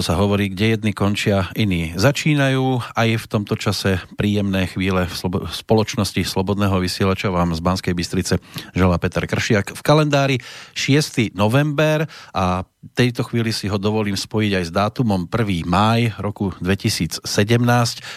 Tomuto sa hovorí, kde jedni končia, iní začínajú. Aj v tomto čase príjemné chvíle v slobo- spoločnosti Slobodného vysielača vám z Banskej Bystrice želá Peter Kršiak. V kalendári 6. november a tejto chvíli si ho dovolím spojiť aj s dátumom 1. máj roku 2017,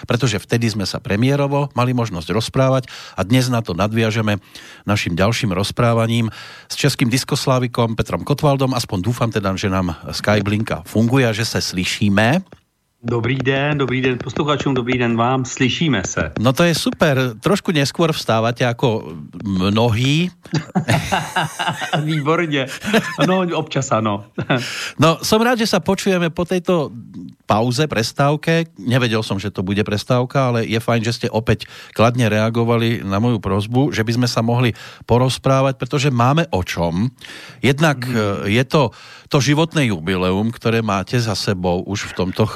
pretože vtedy sme sa premiérovo mali možnosť rozprávať a dnes na to nadviažeme našim ďalším rozprávaním s českým diskoslávikom Petrom Kotvaldom. Aspoň dúfam teda, že nám Skyblinka funguje a že se slyšíme. Dobrý den, dobrý den posluchačům, dobrý den vám, slyšíme se. No to je super. Trošku neskôr vstávate ako mnohí. Výborně. No, občas ano. No, som rád, že sa počujeme po tejto pauze, prestávke. Nevedel som, že to bude prestávka, ale je fajn, že ste opäť kladne reagovali na moju prozbu, že by sme sa mohli porozprávať, pretože máme o čom. Jednak mm. je to to životné jubileum, ktoré máte za sebou už v tomto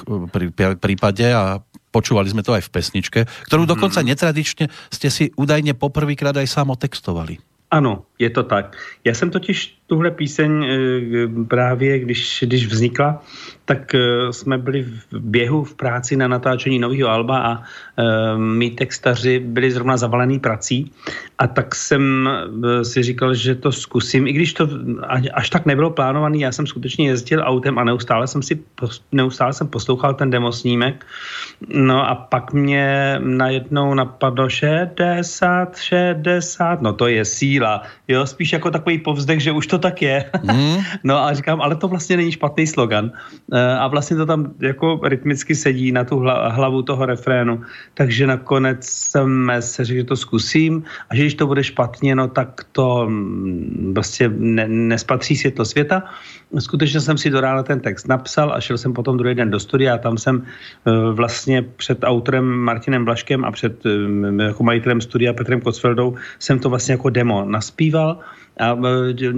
prípade a počúvali sme to aj v pesničke, ktorú Mhm. dokonca netradične ste si údajne poprvýkrát aj sám otextovali. Ano, je to tak. Já jsem totiž tuhle píseň eh, právě, když, když vznikla, tak eh, jsme byli v běhu v práci na natáčení nového alba a eh, mý textaři byli zrovna zavalený prací. A tak jsem si říkal, že to zkusím, i když to až, tak nebylo plánovaný, já jsem skutečně jezdil autem a neustále jsem si neustále jsem poslouchal ten demosnímek, no a pak mě najednou napadlo 60, 60, no to je síla, jo, spíš jako takový povzdech, že už to tak je. Mm. no a říkám, ale to vlastně není špatný slogan. E, a vlastně to tam jako rytmicky sedí na tu hla, hlavu toho refrénu, takže nakonec jsem se řekl, že to zkusím a že když to bude špatně, no tak to mm, prostě ne, nespatří světlo světa. Skutečně jsem si do rána ten text napsal a šel jsem potom druhý den do studia a tam jsem e, vlastně před autorem Martinem Blaškem a před e, jako majitelem studia Petrem Kocfeldou jsem to vlastně jako demo naspíval a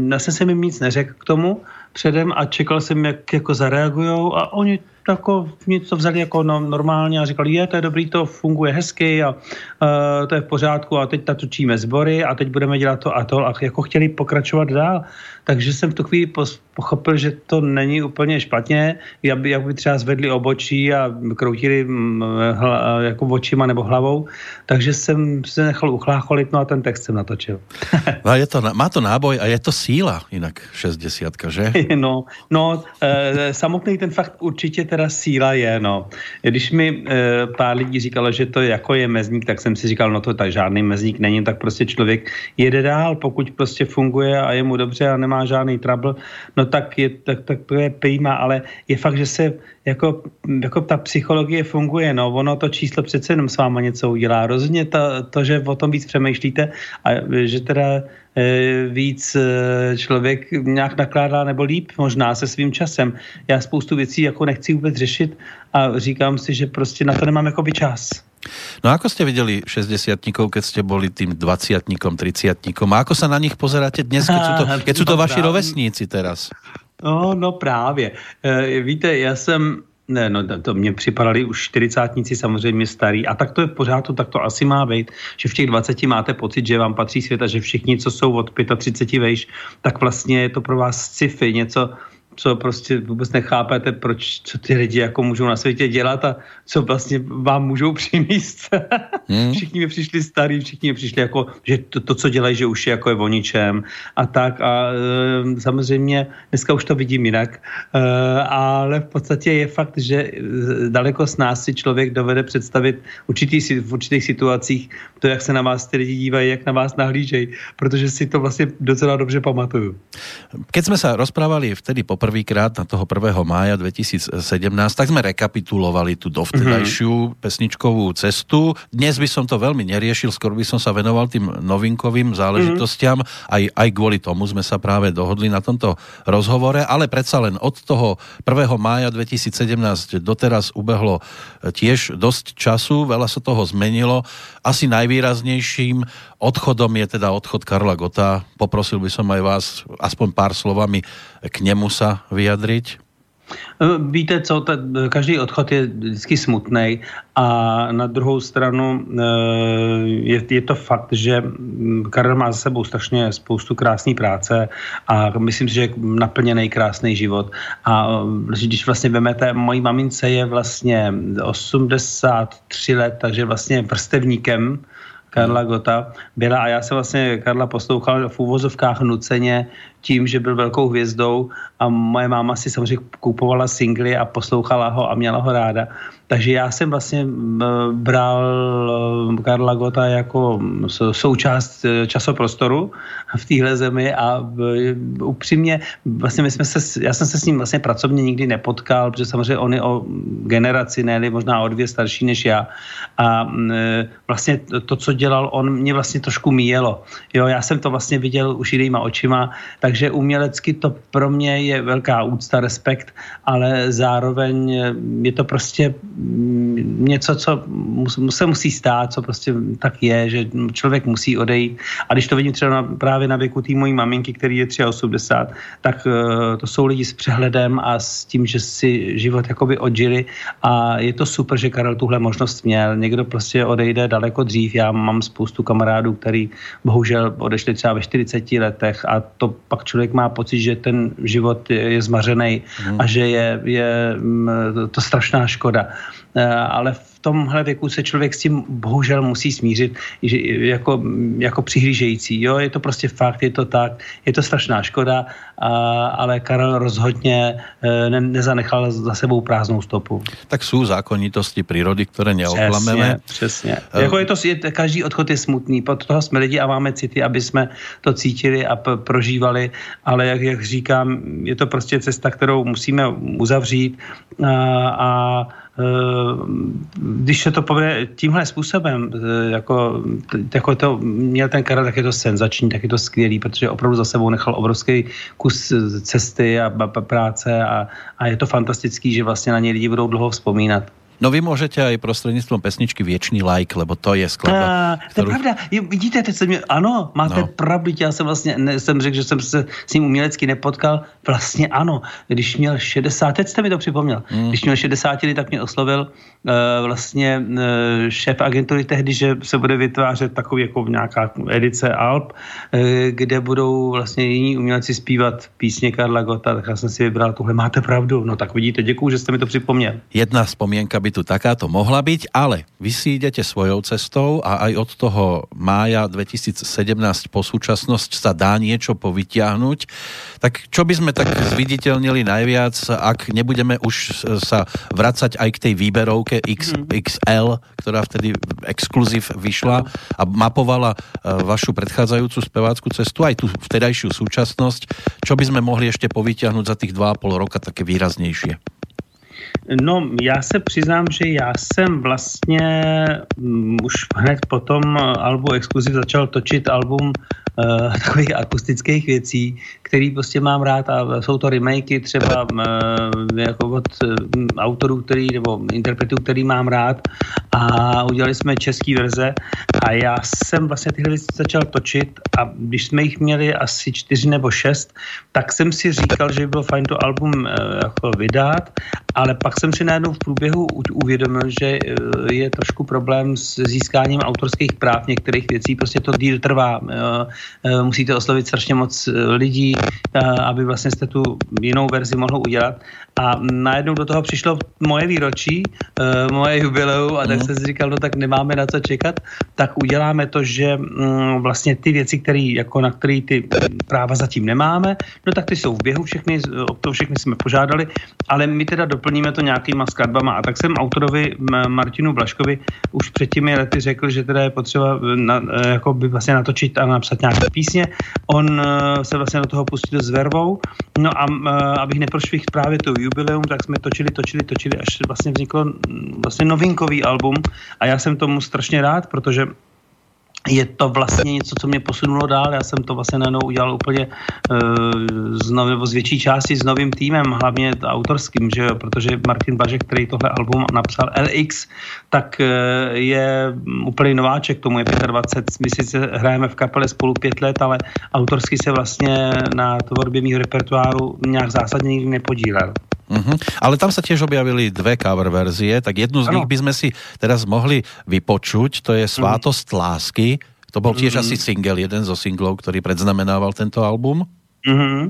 já jsem se mi nic neřekl k tomu předem a čekal jsem, jak jako zareagujou a oni jako něco vzali jako no, normálně a říkali, je, to je dobrý, to funguje hezky a uh, to je v pořádku a teď natočíme sbory a teď budeme dělat to a to a jako chtěli pokračovat dál. Takže jsem v tu chvíli pochopil, že to není úplně špatně, jak by, jak by třeba zvedli obočí a kroutili mm, hla, jako očima nebo hlavou. Takže jsem se nechal uchlácholit, no a ten text jsem natočil. a je to, má to náboj a je to síla jinak 60, že? no, no e, samotný ten fakt určitě teda síla je, no. Když mi e, pár lidí říkalo, že to jako je mezník, tak jsem si říkal, no to tak žádný mezník není, tak prostě člověk jede dál, pokud prostě funguje a je mu dobře a nemá žádný trouble, no tak, je, tak, tak to je prýma, ale je fakt, že se jako, jako ta psychologie funguje, no, ono to číslo přece jenom s váma něco udělá. Rozhodně to, to, že o tom víc přemýšlíte a že teda e, víc e, člověk nějak nakládá nebo líp možná se svým časem. Já spoustu věcí jako nechci vůbec řešit a říkám si, že prostě na to nemám jako čas. No ako ste videli 60 keď ste boli tým 20 30 A ako sa na nich pozeráte dnes, keď sú to, keď sú to vaši rovesníci teraz? No, no právě. E, víte, já jsem ne, no to mě připadali už čtyřicátníci samozřejmě starý a tak to je v pořádku, tak to asi má být, že v těch 20 máte pocit, že vám patří svět a že všichni, co jsou od 35 vejš, tak vlastně je to pro vás sci-fi, něco, co prostě vůbec nechápete, proč, co ty lidi jako můžou na světě dělat a co vlastně vám můžou přinést. Hmm. všichni mi přišli starý, všichni mi přišli jako, že to, to, co dělají, že už je jako je o ničem a tak a e, samozřejmě dneska už to vidím jinak, e, ale v podstatě je fakt, že daleko s nás si člověk dovede představit určitý, v určitých situacích to, jak se na vás ty lidi dívají, jak na vás nahlížejí, protože si to vlastně docela dobře pamatuju. Keď jsme se rozprávali vtedy poprvé prvýkrát na toho 1. mája 2017, tak sme rekapitulovali tú dovtedajšiu mm-hmm. pesničkovú cestu. Dnes by som to veľmi neriešil, skôr by som sa venoval tým novinkovým záležitostiam. Mm-hmm. Aj, aj kvôli tomu sme sa práve dohodli na tomto rozhovore, ale predsa len od toho 1. mája 2017 doteraz ubehlo tiež dosť času, veľa sa toho zmenilo. Asi najvýraznejším odchodom je teda odchod Karla Gota. Poprosil by som aj vás aspoň pár slovami k nemu sa vyjadriť. Víte co, ta, každý odchod je vždycky smutný a na druhou stranu eh, je, je to fakt, že Karel má za sebou strašně spoustu krásné práce a myslím si, že je naplněný krásný život. A eh, když vlastně vemete, mojí mamince je vlastně 83 let, takže vlastně vrstevníkem Karla Gota byla a já jsem vlastně Karla poslouchal v úvozovkách nuceně tím, že byl velkou hvězdou a moje máma si samozřejmě kupovala singly a poslouchala ho a měla ho ráda. Takže já jsem vlastně bral Karla Gota jako součást eh, časoprostoru v téhle zemi a eh, upřímně, vlastně my jsme se, já jsem se s ním vlastně pracovně nikdy nepotkal, protože samozřejmě on je o generaci, ne možná o dvě starší než já. A vlastně to, co dělal on, mě vlastně trošku míjelo. Jo, já jsem to vlastně viděl už jinýma očima, takže umělecky to pro mě je velká úcta, respekt, ale zároveň je to prostě něco, co se musí stát, co prostě tak je, že člověk musí odejít. A když to vidím třeba na, právě na věku té mojí maminky, který je 83, tak uh, to jsou lidi s přehledem a s tím, že si život jakoby odžili a je to super, že Karel tuhle možnost měl. Někdo prostě odejde daleko dřív. Já mám spoustu kamarádů, který bohužel odešli třeba ve 40 letech a to pak člověk má pocit, že ten život je, je zmařený hmm. a že je, je to strašná škoda. Ale v tomhle věku se člověk s tím bohužel musí smířit že, jako, jako přihlížející. Jo, je to prostě fakt, je to tak, je to strašná škoda, a, ale Karel rozhodně ne, nezanechal za sebou prázdnou stopu. Tak jsou zákonitosti přírody, které neoklameme. Přesně, přesně. Jako je to, je, každý odchod je smutný, pod toho jsme lidi a máme city, aby jsme to cítili a p- prožívali, ale jak, jak říkám, je to prostě cesta, kterou musíme uzavřít a, a když se to povede tímhle způsobem, e, jako, jako to měl ten Karel, tak je to senzační, tak je to skvělý, protože opravdu za sebou nechal obrovský kus cesty a práce a, a je to fantastický, že vlastně na něj lidi budou dlouho vzpomínat. No vy můžete i prostřednictvím pesničky Věčný like, lebo to je skladba. Uh, kterou... To je pravda. Je, vidíte, teď jsem, ano, máte no. pravdu, já jsem vlastně, ne, jsem řekl, že jsem se s ním umělecky nepotkal. Vlastně ano, když měl 60, teď jste mi to připomněl, mm. když měl 60 let, tak mě oslovil uh, vlastně uh, šéf agentury tehdy, že se bude vytvářet takový jako nějaká edice Alp, uh, kde budou vlastně jiní umělci zpívat písně Karla Gota, tak já jsem si vybral tuhle, máte pravdu. No tak vidíte, děkuju, že jste mi to připomněl. Jedna vzpomínka by by tu takáto mohla byť, ale vy si idete svojou cestou a aj od toho mája 2017 po súčasnosť sa dá niečo povytiahnuť. Tak čo by sme tak zviditeľnili najviac, ak nebudeme už sa vracať aj k tej výberovke XXL, ktorá vtedy exkluziv vyšla a mapovala e, vašu predchádzajúcu spevácku cestu, aj tú vtedajšiu súčasnosť. Čo by sme mohli ešte povytiahnuť za tých 2,5 roka také výraznejšie? No, já se přiznám, že já jsem vlastně um, už hned po tom albu Exclusive začal točit album uh, takových akustických věcí, který prostě mám rád a jsou to remakey třeba uh, jako od uh, autorů, který, nebo interpretů, který mám rád a udělali jsme český verze a já jsem vlastně tyhle věci začal točit a když jsme jich měli asi čtyři nebo šest, tak jsem si říkal, že by bylo fajn to album uh, jako vydat, ale pak jsem si najednou v průběhu uvědomil, že je trošku problém s získáním autorských práv některých věcí, prostě to díl trvá. Eh, musíte oslovit strašně moc eh, lidí, eh, aby vlastně jste tu jinou verzi mohl udělat. A najednou do toho přišlo moje výročí, moje jubileu a tak mm. jsem si říkal, no tak nemáme na co čekat, tak uděláme to, že mm, vlastně ty věci, který, jako na které ty práva zatím nemáme, no tak ty jsou v běhu, všechny, o to všechny jsme požádali, ale my teda doplníme to nějakýma skladbama. A tak jsem autorovi Martinu Blaškovi už před těmi lety řekl, že teda je potřeba na, jako by vlastně natočit a napsat nějaké písně. On uh, se vlastně do toho pustil s vervou. No a uh, abych neprošvih právě to jubileum, tak jsme točili, točili, točili, až vlastně vzniklo vlastně novinkový album a já jsem tomu strašně rád, protože je to vlastně něco, co mě posunulo dál. Já jsem to vlastně najednou udělal úplně uh, z, nov, z větší části s novým týmem, hlavně autorským, že jo? protože Martin Bažek, který tohle album napsal LX, tak uh, je úplně nováček, tomu je 25. My sice hrajeme v kapele spolu pět let, ale autorsky se vlastně na tvorbě mého repertoáru nějak zásadně nikdy nepodílel. Uh-huh. Ale tam sa tiež objavili dve cover verzie, tak jednu z ano. nich by sme si teraz mohli vypočuť, to je Svátosť uh-huh. lásky, to bol tiež uh-huh. asi single, jeden zo singlov, ktorý predznamenával tento album. Uh-huh.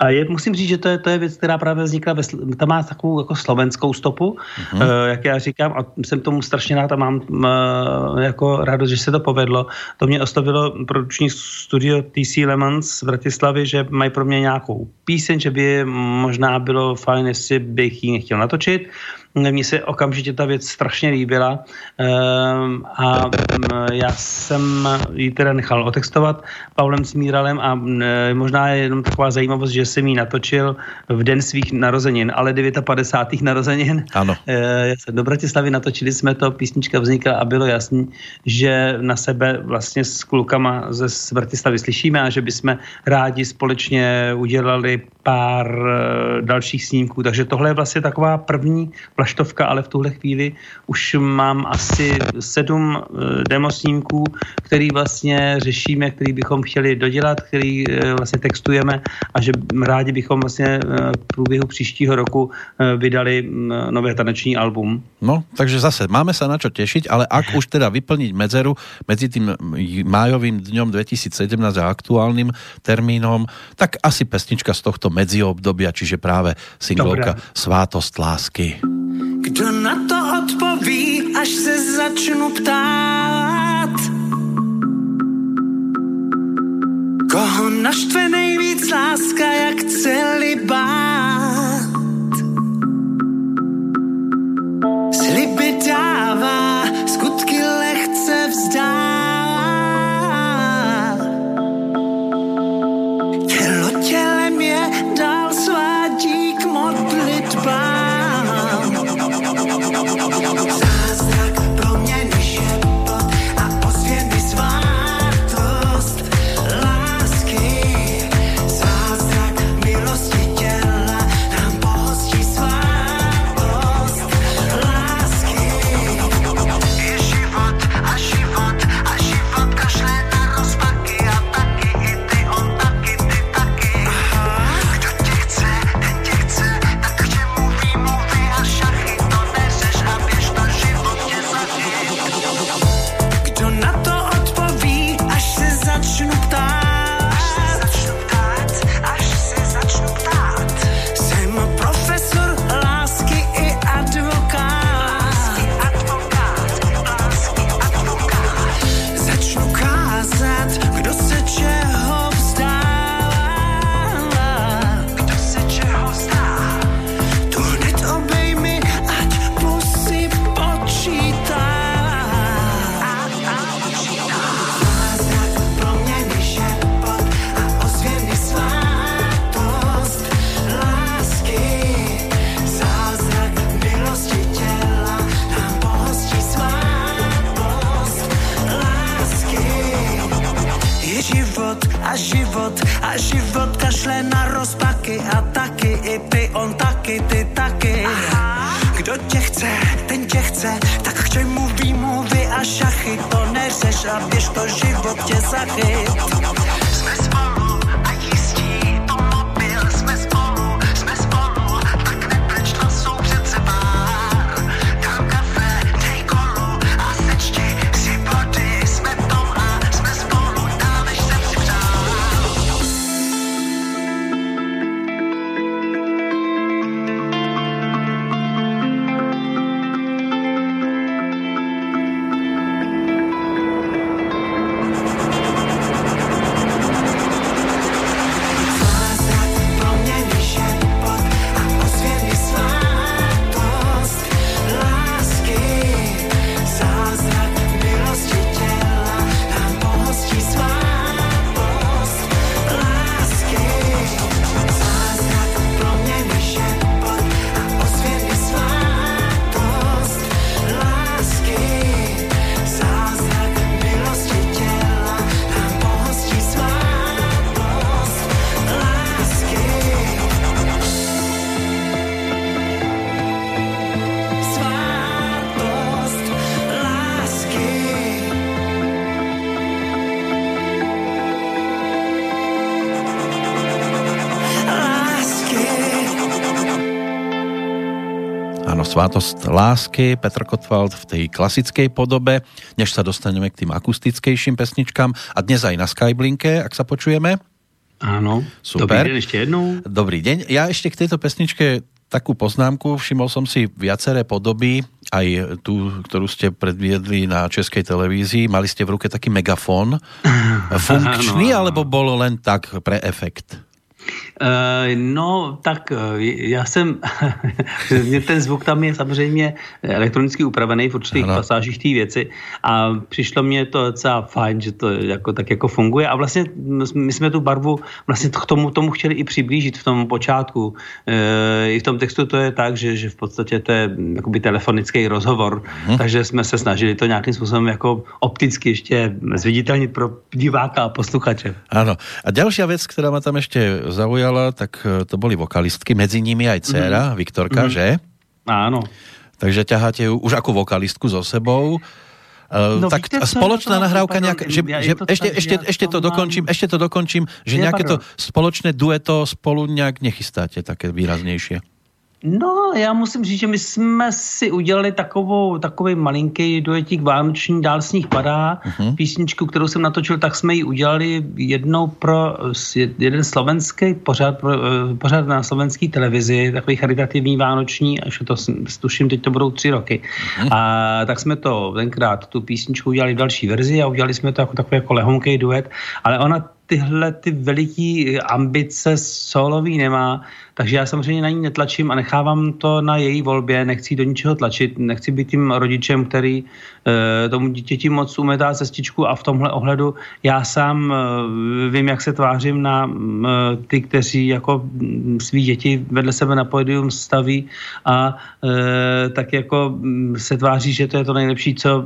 A je, musím říct, že to je, to je věc, která právě vznikla, ve, ta má takovou jako slovenskou stopu, mm-hmm. uh, jak já říkám, a jsem tomu strašně rád a mám uh, jako radost, že se to povedlo. To mě oslovilo produční studio TC Lemons z Bratislavy, že mají pro mě nějakou píseň, že by možná bylo fajn, jestli bych ji nechtěl natočit. Mně se okamžitě ta věc strašně líbila ehm, a mm, já jsem ji teda nechal otextovat Pavlem Smíralem a mm, možná je jenom taková zajímavost, že jsem ji natočil v den svých narozenin, ale 59. narozenin. Ano. Já jsem do Bratislavy natočili jsme to, písnička vznikla a bylo jasný, že na sebe vlastně s klukama ze Bratislavy slyšíme a že bychom rádi společně udělali pár eh, dalších snímků. Takže tohle je vlastně taková první plaštovka, ale v tuhle chvíli už mám asi sedm eh, demo snímků, který vlastně řešíme, který bychom chtěli dodělat, který eh, vlastně textujeme a že rádi bychom vlastně v průběhu příštího roku vydali mm, nové taneční album. No, takže zase máme se na čo těšit, ale ak už teda vyplniť medzeru mezi tím májovým dňom 2017 a aktuálnym termínom, tak asi pesnička z tohto medziobdobia, čiže práve singlovka Svátost lásky. Kdo na to odpoví, až se začnu ptát? Koho naštve nejvíc láska jak celibát? Sliby dává, skutky lehce vzdává. Lásky, Petr Kotwald v tej klasickej podobe, než sa dostaneme k tým akustickejším pesničkám a dnes aj na Skyblinke, ak sa počujeme. Áno. Super. Dobrý deň ešte jednou. Dobrý deň. Ja ešte k tejto pesničke takú poznámku. Všimol som si viaceré podoby, aj tú, ktorú ste predviedli na českej televízii. Mali ste v ruke taký megafón. Funkčný, alebo bolo len tak pre efekt? Eh, No, tak eh, já jsem, mě ten zvuk tam je samozřejmě elektronicky upravený v určitých Ano. pasážích té věci a přišlo mně to docela fajn, že to jako, tak jako funguje a vlastně my jsme tu barvu vlastně k tomu, tomu chtěli i přiblížit v tom počátku. Eh, I v tom textu to je tak, že, že v podstatě to je hm, jakoby telefonický rozhovor, takže jsme se snažili to nějakým způsobem jako opticky ještě zviditelnit pro diváka a posluchače. Áno. A ďalšia vec, ktorá ma tam ešte zaujala, tak e, to boli vokalistky, medzi nimi aj dcéra, Mhm. Viktorka, že? Áno. Takže ťaháte ju už ako vokalistku so sebou. Uh, No, tak víte, spoločná no to- nahrávka pardon, nejaká, že, že to ešte, tak, ešte, ja ešte to mám- dokončím, ešte to dokončím, že Nie, nejaké to spoločné dueto spolu nejak nechystáte také výraznejšie. No, já musím říct, že my jsme si udělali takovou, takový malinký dojetík vánoční Dál sníh padá. Uh-huh. Písničku, kterou jsem natočil, tak jsme ji udělali jednou pro jeden slovenský pořád, pro, eh, pořád na slovenské televizi, takový charitativní vánoční, až to tuším, teď to budou tři roky. Uh-huh. A tak jsme to tenkrát, tu písničku udělali v další verzi a udělali jsme to jako takový jako lehonký duet, ale ona tyhle ty veliký ambice solový nemá, takže já samozřejmě na ní netlačím a nechávám to na její volbě, nechci do ničeho tlačit, nechci být tím rodičem, který tomu dítěti moc umetá cestičku a v tomhle ohledu já sám e, vím, jak se tvářím na e, ty, kteří jako svý děti vedle sebe na pódium staví a tak jako se tváří, že to je to nejlepší, co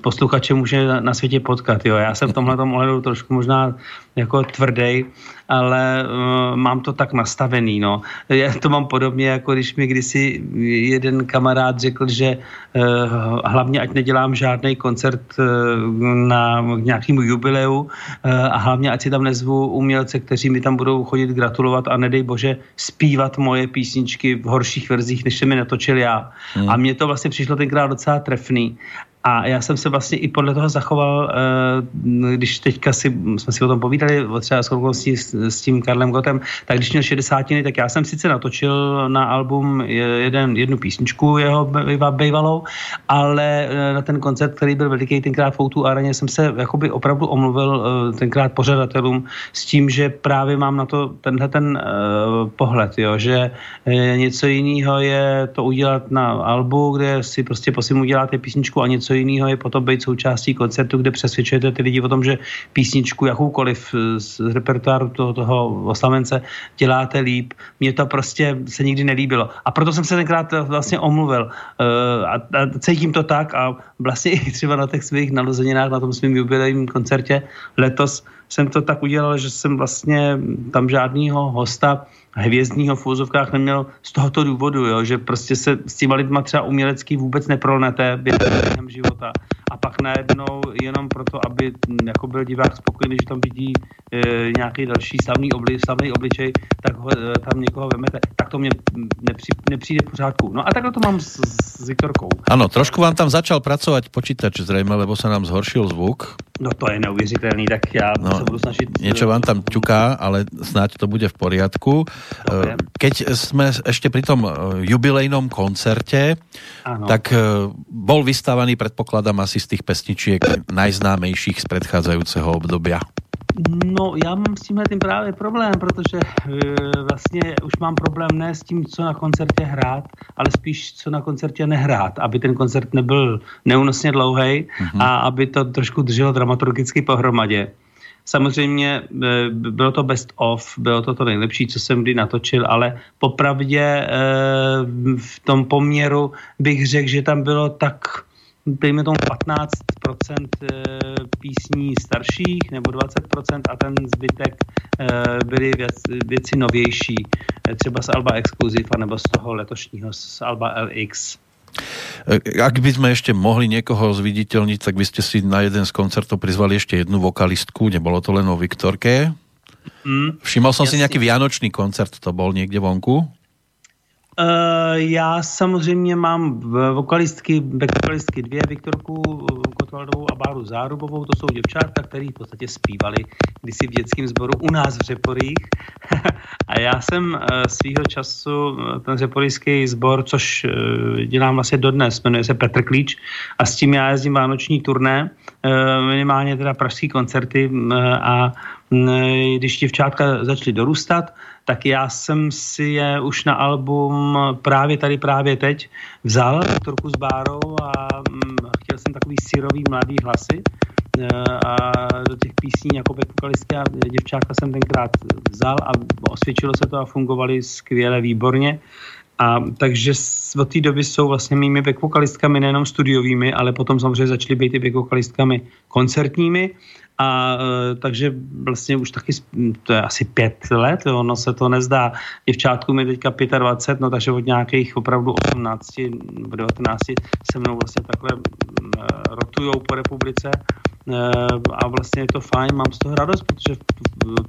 posluchače může na, světě potkat. Jo. Já jsem v tomhle ohledu trošku možná jako tvrdý, ale uh, mám to tak nastavený. No. Já to mám podobně, jako když mi kdysi jeden kamarád řekl, že uh, hlavně ať nedělám žádný koncert uh, na nějakému jubileu uh, a hlavně ať si tam nezvu umělce, kteří mi tam budou chodit gratulovat a nedej bože zpívat moje písničky v horších verzích, než jsem mi natočil já. Hmm. A mně to vlastně přišlo tenkrát docela trefný. A já jsem se vlastně i podle toho zachoval, eh, když teďka si, jsme si o tom povídali, třeba s, s tím Karlem Gotem, tak když měl 60, tak já jsem sice natočil na album jeden, jednu písničku jeho bejvalou, ale eh, na ten koncert, který byl veliký tenkrát v Outu Areně, jsem se jakoby opravdu omluvil eh, tenkrát pořadatelům s tím, že právě mám na to tenhle ten pohled, jo, že něco jiného je to udělat na albu, kde si prostě posím uděláte písničku a něco jiného je potom být součástí koncertu, kde přesvědčujete ty lidi o tom, že písničku jakoukoliv z repertoáru toho, toho oslavence děláte líp. Mně to prostě se nikdy nelíbilo. A proto jsem se tenkrát vlastně omluvil. Uh, a, a cítím to tak a vlastně i třeba na těch svých narozeninách, na tom svým jubilejním koncertě letos jsem to tak udělal, že jsem vlastně tam žádného hosta hvězdního v úzovkách neměl z tohoto důvodu, jo, že prostě se s těma lidma třeba umělecký vůbec neprolnete během života a pak najednou jenom proto, aby jako byl divák spokojený, že tam vidí e, nějaký další slavný, obli, slavný obličej, tak ho, e, tam někoho vemete, tak to mě nepři, nepřijde pořádku. No a takhle to mám s, s Viktorkou. Ano, trošku vám tam začal pracovat počítač zřejmě, lebo se nám zhoršil zvuk. No to je neuvěřitelný, tak já no, se budu snažit... Něco vám tam ťuká, ale snáď to bude v poriadku. Dobre. Keď jsme ještě při tom e, jubilejnom koncerte, ano. tak e, bol vystávaný, předpokládám, asi z těch pesničiek najznámejších z předchádzajúceho obdobia. No, já mám s tímhle tím právě problém, protože e, vlastně už mám problém ne s tím, co na koncertě hrát, ale spíš co na koncertě nehrát, aby ten koncert nebyl neúnosně dlouhý mm-hmm. a aby to trošku drželo dramaturgicky pohromadě. Samozřejmě e, bylo to best of, bylo to to nejlepší, co jsem kdy natočil, ale popravdě e, v tom poměru bych řekl, že tam bylo tak dejme tomu 15% eh, písní starších nebo 20% a ten zbytek eh, byly věc, věci novější, eh, třeba z Alba Exclusive nebo z toho letošního, z Alba LX. Ak by sme ešte mohli niekoho zviditeľniť, tak by ste si na jeden z koncertov prizvali ešte jednu vokalistku, nebolo to len o Viktorke. Mm, Všimol som jasný. si nejaký vianočný koncert, to bol niekde vonku? Uh, já samozřejmě mám vokalistky, vokalistky dvě, Viktorku Kotvaldovou a Báru Zárubovou, to jsou děvčátka, které v podstatě zpívali kdysi v dětském sboru u nás v Řeporích. a já jsem uh, svýho času ten řeporijský sbor, což dělám vlastně dodnes, jmenuje se Petr Klíč a s tím já jezdím vánoční turné, minimálně teda pražský koncerty a uh, když děvčátka začaly dorůstat, tak já jsem si je už na album právě tady, právě teď vzal Torku s Bárou a mm, chtěl jsem takový syrový mladý hlasy e, a do těch písní jako vokalistky a děvčátka jsem tenkrát vzal a osvědčilo se to a fungovali skvěle, výborně. A takže od té doby jsou vlastně mými back vokalistkami nejenom studiovými, ale potom samozřejmě začaly být i back vokalistkami koncertními a e, takže vlastně už taky, to je asi pět let, ono se to nezdá. Děvčátku mi teďka 25, no takže od nějakých opravdu 18 nebo 19 se mnou vlastně takhle rotujou po republice a vlastně je to fajn, mám z toho radost, protože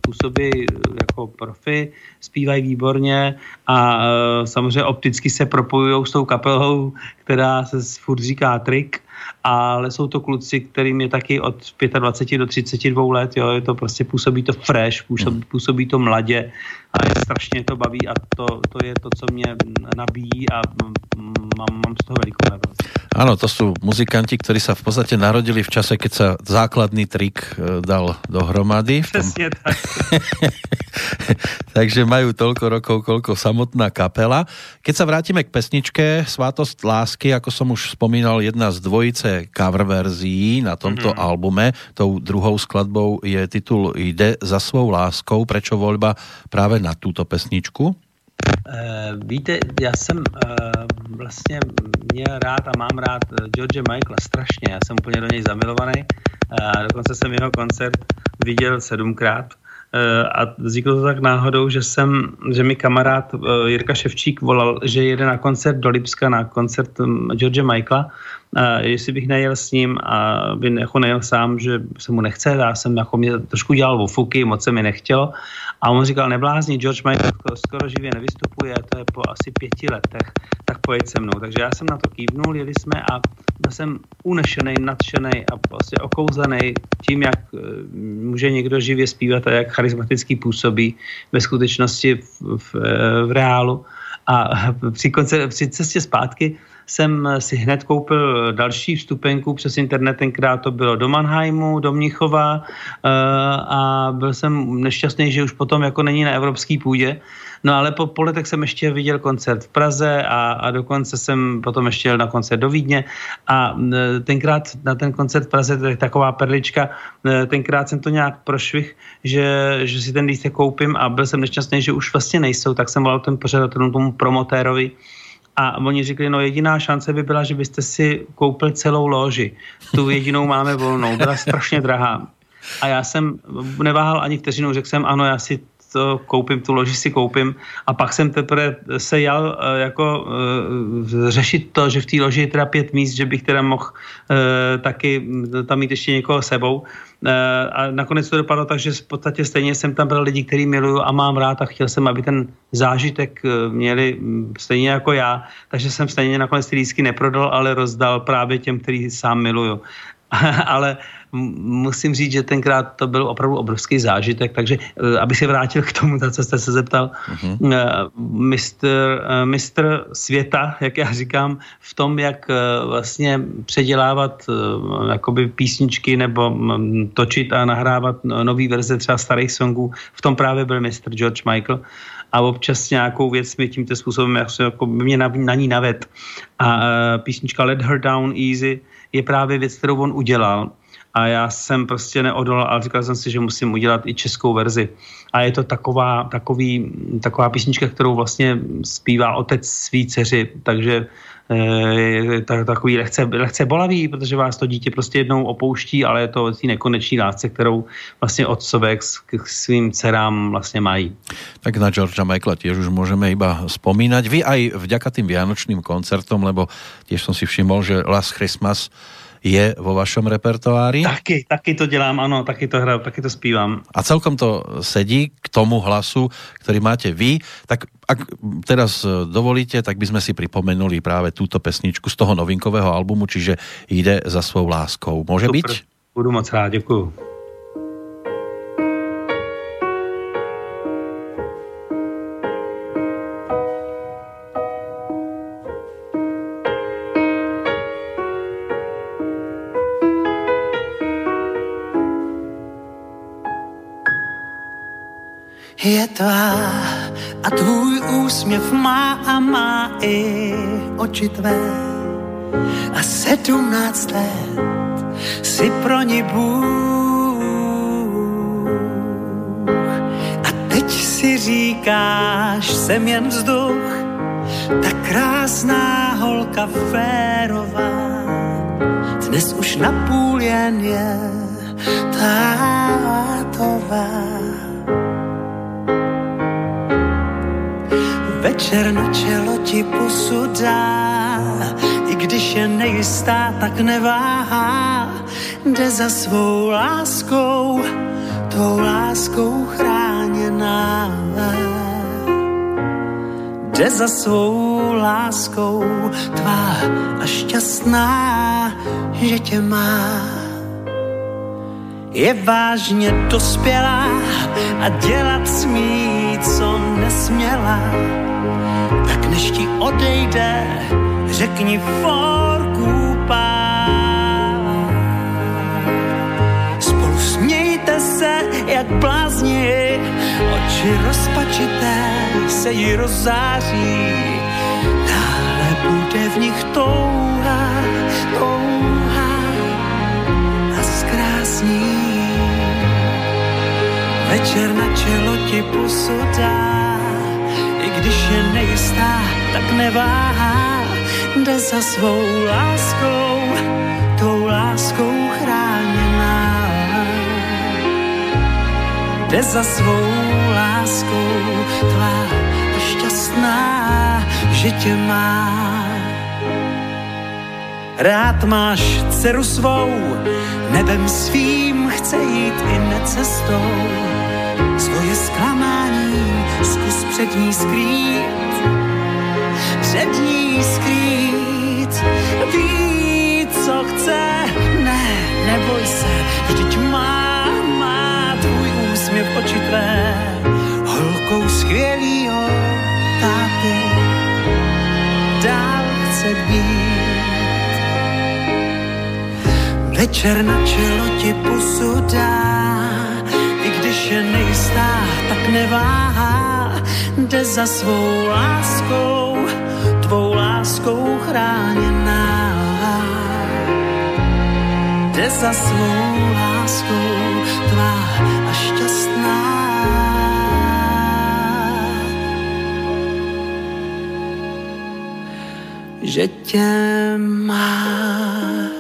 působí jako profi, zpívají výborně a samozřejmě opticky se propojují s tou kapelou, která se furt říká trik ale jsou to kluci, kterým je taky od 25 do 32 let, jo, je to prostě působí to fresh, působí, působí to mladě a je strašně to baví a to, to je to, co mě nabíjí a mám, mám z toho velikou radost. Ano, to jsou muzikanti, kteří se v podstatě narodili v čase, keď se základný trik eh, dal dohromady. Přesně tak. Takže mají tolko rokov, kolko samotná kapela. Keď se vrátíme k pesničke Svátost lásky, jako som už spomínal, jedna z dvojice cover verzií na tomto mm-hmm. albume. Tou druhou skladbou je titul Jde za svou láskou. Prečo voľba právě na tuto pesničku? Uh, víte, já jsem uh, vlastně měl rád a mám rád George Michaela strašně. Já jsem úplně do něj zamilovaný. Uh, dokonce jsem jeho koncert viděl sedmkrát. A vzniklo to tak náhodou, že jsem, že mi kamarád Jirka Ševčík volal, že jede na koncert do Lipska, na koncert um, George Michaela jestli bych nejel s ním a by jako nejel sám, že se mu nechce, já jsem jako mě trošku dělal ofuky, moc se mi nechtělo a on říkal, neblázni, George Michael skoro živě nevystupuje, to je po asi pěti letech, tak pojď se mnou. Takže já jsem na to kývnul, jeli jsme a byl jsem unešený, nadšený a prostě okouzený tím, jak eh, může někdo živě zpívat a jak charismatický působí ve skutečnosti v, v, eh, v reálu. A při, konce, při cestě zpátky jsem si hned koupil další vstupenku přes internet, tenkrát to bylo do Mannheimu, do Mnichova eh, a byl jsem nešťastný, že už potom jako není na evropský půdě. No ale po, po letech jsem ještě viděl koncert v Praze a, a dokonce jsem potom ještě jel na koncert do Vídně a eh, tenkrát na ten koncert v Praze, to je taková perlička, eh, tenkrát jsem to nějak prošvih, že, že si ten lístek koupím a byl jsem nešťastný, že už vlastně nejsou, tak jsem volal ten pořadatelům tomu promotérovi, a oni řekli, no jediná šance by byla, že byste si koupil celou loži. Tu jedinou máme volnou, byla strašně drahá. A já jsem neváhal ani vteřinu, řekl jsem, ano, já si to koupím, tu loži si koupím a pak jsem teprve se jal uh, jako uh, řešit to, že v té loži je teda pět míst, že bych teda mohl uh, taky tam mít ještě někoho sebou. A nakonec to dopadlo tak, že v podstatě stejně jsem tam byl lidi, který miluju a mám rád a chtěl jsem, aby ten zážitek měli stejně jako já, takže jsem stejně nakonec ty lísky neprodal, ale rozdal právě těm, který sám miluju. ale musím říct, že tenkrát to byl opravdu obrovský zážitek, takže eh, aby se vrátil k tomu, co jste se zeptal, uh-huh. mistr, eh, mistr světa, jak já říkám, v tom, jak vlastně předělávat jakoby písničky nebo mm, točit a nahrávat nový verze třeba starých songů, v tom právě byl mistr George Michael a občas nějakou věc mi tímto způsobem jako, jako mě na, na ní naved. A písnička Let Her Down Easy je právě věc, kterou on udělal a já jsem prostě neodolal a říkal jsem si, že musím udělat i českou verzi. A je to taková, takový, taková písnička, kterou vlastně zpívá otec svý dceři, takže je takový lehce, lehce bolavý, protože vás to dítě prostě jednou opouští, ale je to té nekonečné lásce, kterou vlastně otcové k svým dcerám vlastně mají. Tak na Georgia Michaela tiež už můžeme iba spomínať. Vy aj vďaka tým vianočným koncertom, lebo tiež som si všimol, že Last Christmas je vo vašom repertoári? Taky, taky to dělám, ano, taky to hraju, taky to zpívám. A celkom to sedí k tomu hlasu, který máte vy. Tak ak teraz dovolíte, tak by sme si pripomenuli práve túto pesničku z toho novinkového albumu, čiže jde za svou láskou. Může být? Budu moc rád, děkuju. Je tvá a tvůj úsměv má a má i oči tvé. A sedmnáct let si pro ní Bůh. A teď si říkáš, jsem jen vzduch, ta krásná holka férová. Dnes už napůl jen je tátová. Večer na čelo ti pusu dá, i když je nejistá, tak neváhá. jde za svou láskou, tou láskou chráněná. Jde za svou láskou, tvá a šťastná, že tě má. Je vážně dospělá a dělat smí, co nesměla. Tak než ti odejde, řekni forku. Spolu smějte se, jak blázni, oči rozpačité se jí rozzáří. Dále bude v nich touha, touha a zkrásní. Večer na čelo ti pusu když je nejistá, tak neváhá, jde za svou láskou, tou láskou chráněná. Jde za svou láskou, tvá šťastná, že tě má. Rád máš dceru svou, nebem svým chce jít i necestou. Zkus před ní skrýt, před ní skrýt. Ví, co chce, ne, neboj se, vždyť má, má tvůj úsměv oči tvé, holkou skvělýho táty, dál chce být. Večer na čelo ti pusu dá, i když je nejistá, tak neváhá, jde za svou láskou, tvou láskou chráněná. Jde za svou láskou, tvá a šťastná. Že tě má.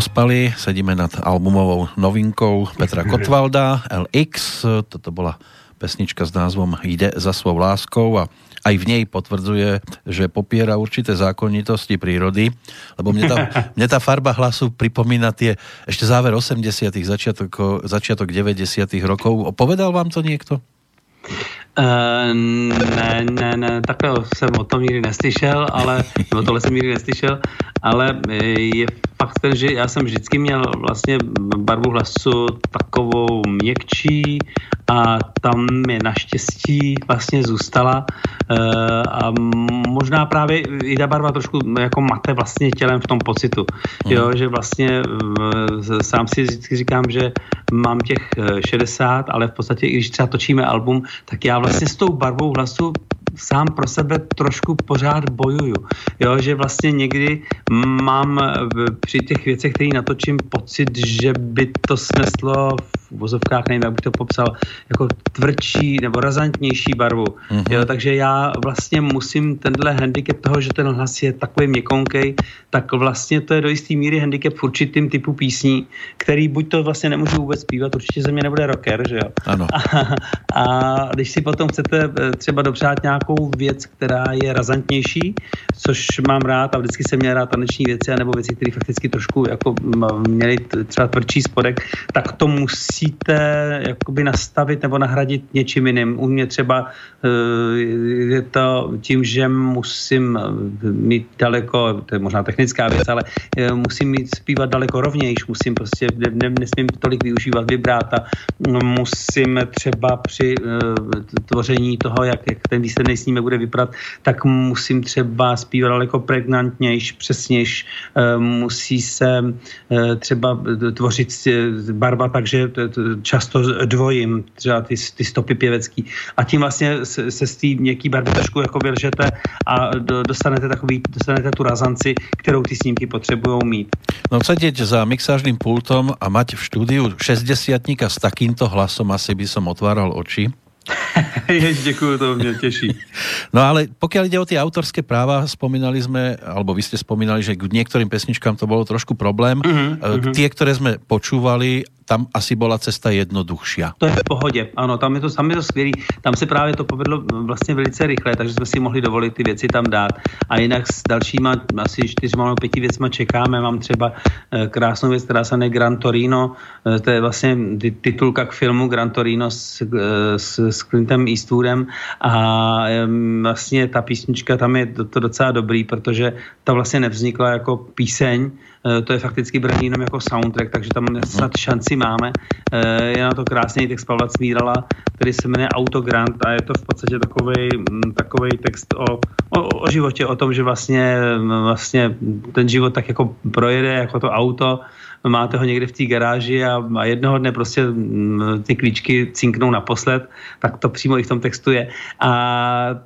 Ste nepospali. Sedíme nad albumovou novinkou Petra Kotvalda, LX. Toto bola pesnička s názvom Jde za svou láskou a aj v nej potvrdzuje, že popiera určité zákonitosti prírody, lebo mne tá, mne tá farba hlasu pripomína tie ešte záver 80 začiatok, začiatok 90 rokov. Povedal vám to niekto? Uh, ne, ne, ne, takhle jsem o tom nikdy neslyšel, ale, nebo tohle jsem nikdy neslyšel, ale eh, je fakt ten, že já jsem vždycky měl vlastně barvu hlasu takovou měkčí a tam mi naštěstí vlastně zůstala. Uh, a možná právě i ta barva trošku jako mate vlastně tělem v tom pocitu, jo, že vlastně sám si vždycky říkám, že mám těch eh, 60, ale v podstatě, i když třeba točíme album, tak já vlastně s tou barvou hlasu sám pro sebe trošku pořád bojuju. Jo, že vlastně někdy mám při těch věcech, které natočím, pocit, že by to sneslo v vozovkách, nevím, jak bych to popsal, jako tvrdší nebo razantnější barvu. Mm-hmm. Jo, takže já vlastně musím tenhle handicap toho, že ten hlas je takový měkonkej, tak vlastně to je do jisté míry handicap v určitým typu písní, který buď to vlastně nemůžu vůbec zpívat, určitě ze mě nebude rocker, že jo. Ano. A, a když si potom chcete eh, třeba dopřát nějakou věc, která je razantnější, což mám rád a vždycky jsem měl rád taneční věci, nebo věci, které fakticky trošku jako měly třeba tvrdší spodek, tak to musíte jakoby nastavit nebo nahradit něčím jiným. U mě třeba eh, je to tím, že musím eh, mít daleko, to je možná technická věc, ale eh, musím mít zpívat daleko rovnějš, musím prostě, ne, ne, nesmím tolik využívat vibráta, musím třeba při tvoření toho, jak, jak ten výsledný snímek bude vypadat, tak musím třeba zpívat daleko pregnantnějš, přesnějš, uh, musí se třeba tvořit barva, takže často dvojím, třeba ty, ty stopy pěvecký. A tím vlastně se, se z té měkký barvy trošku jako vylžete a do, dostanete, takový, dostanete tu razanci, kterou ty snímky potřebují mít. No sedieť za mixážnym pultom a mať v štúdiu 60 s takýmto hlasom asi by som otváral oči. Jež, děkuju, to mě těší. No ale pokiaľ ide o tie autorské práva, spomínali sme, alebo vy ste spomínali, že k niektorým pesničkám to bolo trošku problém. Uh-huh, Tie, ktoré sme počúvali, tam asi byla cesta jednoduchšia. To je v pohodě, ano, tam je to, je to skvělý. Tam se právě to povedlo vlastně velice rychle, takže jsme si mohli dovolit ty věci tam dát. A jinak s dalšíma asi čtyřma nebo pěti věcma čekáme. Mám třeba eh, krásnou věc, která se jmenuje Gran Torino. Eh, to je vlastně titulka k filmu Gran Torino s, eh, s, s Clintem Eastwoodem a vlastně ta písnička tam je to, docela dobrý, protože ta vlastně nevznikla jako píseň, to je fakticky braný jenom jako soundtrack, takže tam snad šanci máme. Eh, je na to krásný text Pavla Cmírala, který se jmenuje Autogrant a je to v podstatě takový, mm, text o, o, o životě, o tom, že vlastně, vlastně ten život tak jako projede jako to auto, máte ho někde v té garáži a, a jednoho dne prostě mm, ty klíčky cinknou naposled, tak to přímo i v tom textu je. A,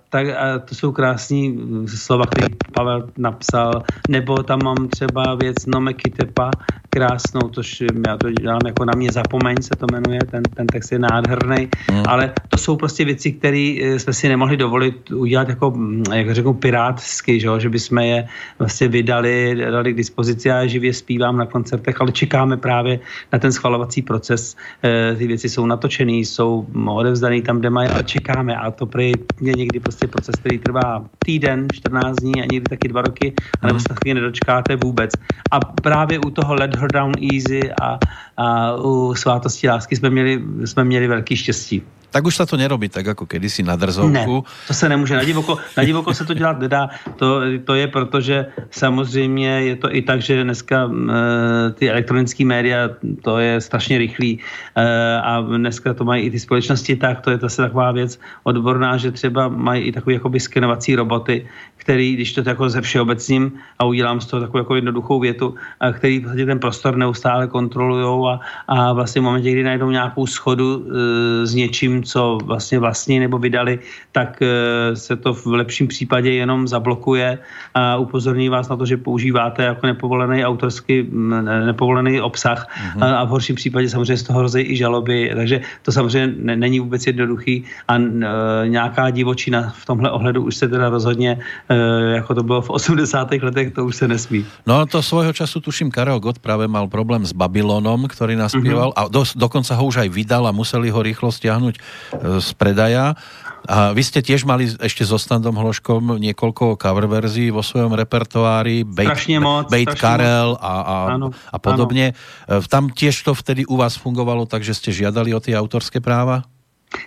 tak, a to jsou krásní slova, které Pavel napsal, nebo tam mám třeba věc Nomekitepa, krásnou, tož já to dělám jako na mě zapomeň, se to jmenuje, ten, ten text je nádherný, mm. ale to jsou prostě věci, které eh, jsme si nemohli dovolit udělat jako, mm, jak řeknu, pirátsky, že, že bychom je vlastně vydali, dali k dispozici a živě zpívám na koncertech, ale čekáme právě na ten schvalovací proces. E, ty věci jsou natočený, jsou odevzdaný tam, kde mají, ale čekáme a to prý je někdy prostě proces, který trvá týden, 14 dní a někdy taky dva roky, anebo se taky nedočkáte vůbec. A právě u toho Let Her Down Easy a, a u svátosti lásky jsme měli, jsme měli velký štěstí tak už se to nerobí tak jako kedysi na drzovku. Ne, to se nemůže. Na divoko, na divoko se to dělat nedá. To, to je proto, že samozřejmě je to i tak, že dneska e, ty elektronické média, to je strašně rychlý e, a dneska to mají i ty společnosti tak, to je zase taková věc odborná, že třeba mají i takové jakoby skenovací roboty, který, když to jako ze všeobecním a udělám z toho takovou jako jednoduchou větu, a který vlastně ten prostor neustále kontrolují a, a vlastně v momentě, kdy najdou nějakou schodu e, s něčím, co vlastně vlastní nebo vydali, tak e, se to v lepším případě jenom zablokuje a upozorní vás na to, že používáte jako nepovolený autorský, nepovolený obsah mm-hmm. a, v horším případě samozřejmě z toho hrozí i žaloby, takže to samozřejmě není vůbec jednoduchý a e, nějaká divočina v tomhle ohledu už se teda rozhodně, e, jako to bylo v 80. letech, to už se nesmí. No to svojho času tuším Karel Gott právě mal problém s Babylonom, který naspíval mm-hmm. a do, dokonca ho už aj vydal a museli ho rýchlo stiahnuť z predaja. A vy ste tiež mali ešte so Standom Hloškom niekoľko cover verzií vo svojom repertoári. Bait, moc, Bait Karel a, a, ano, a podobne. Ano. Tam tiež to vtedy u vás fungovalo, takže ste žiadali o tie autorské práva?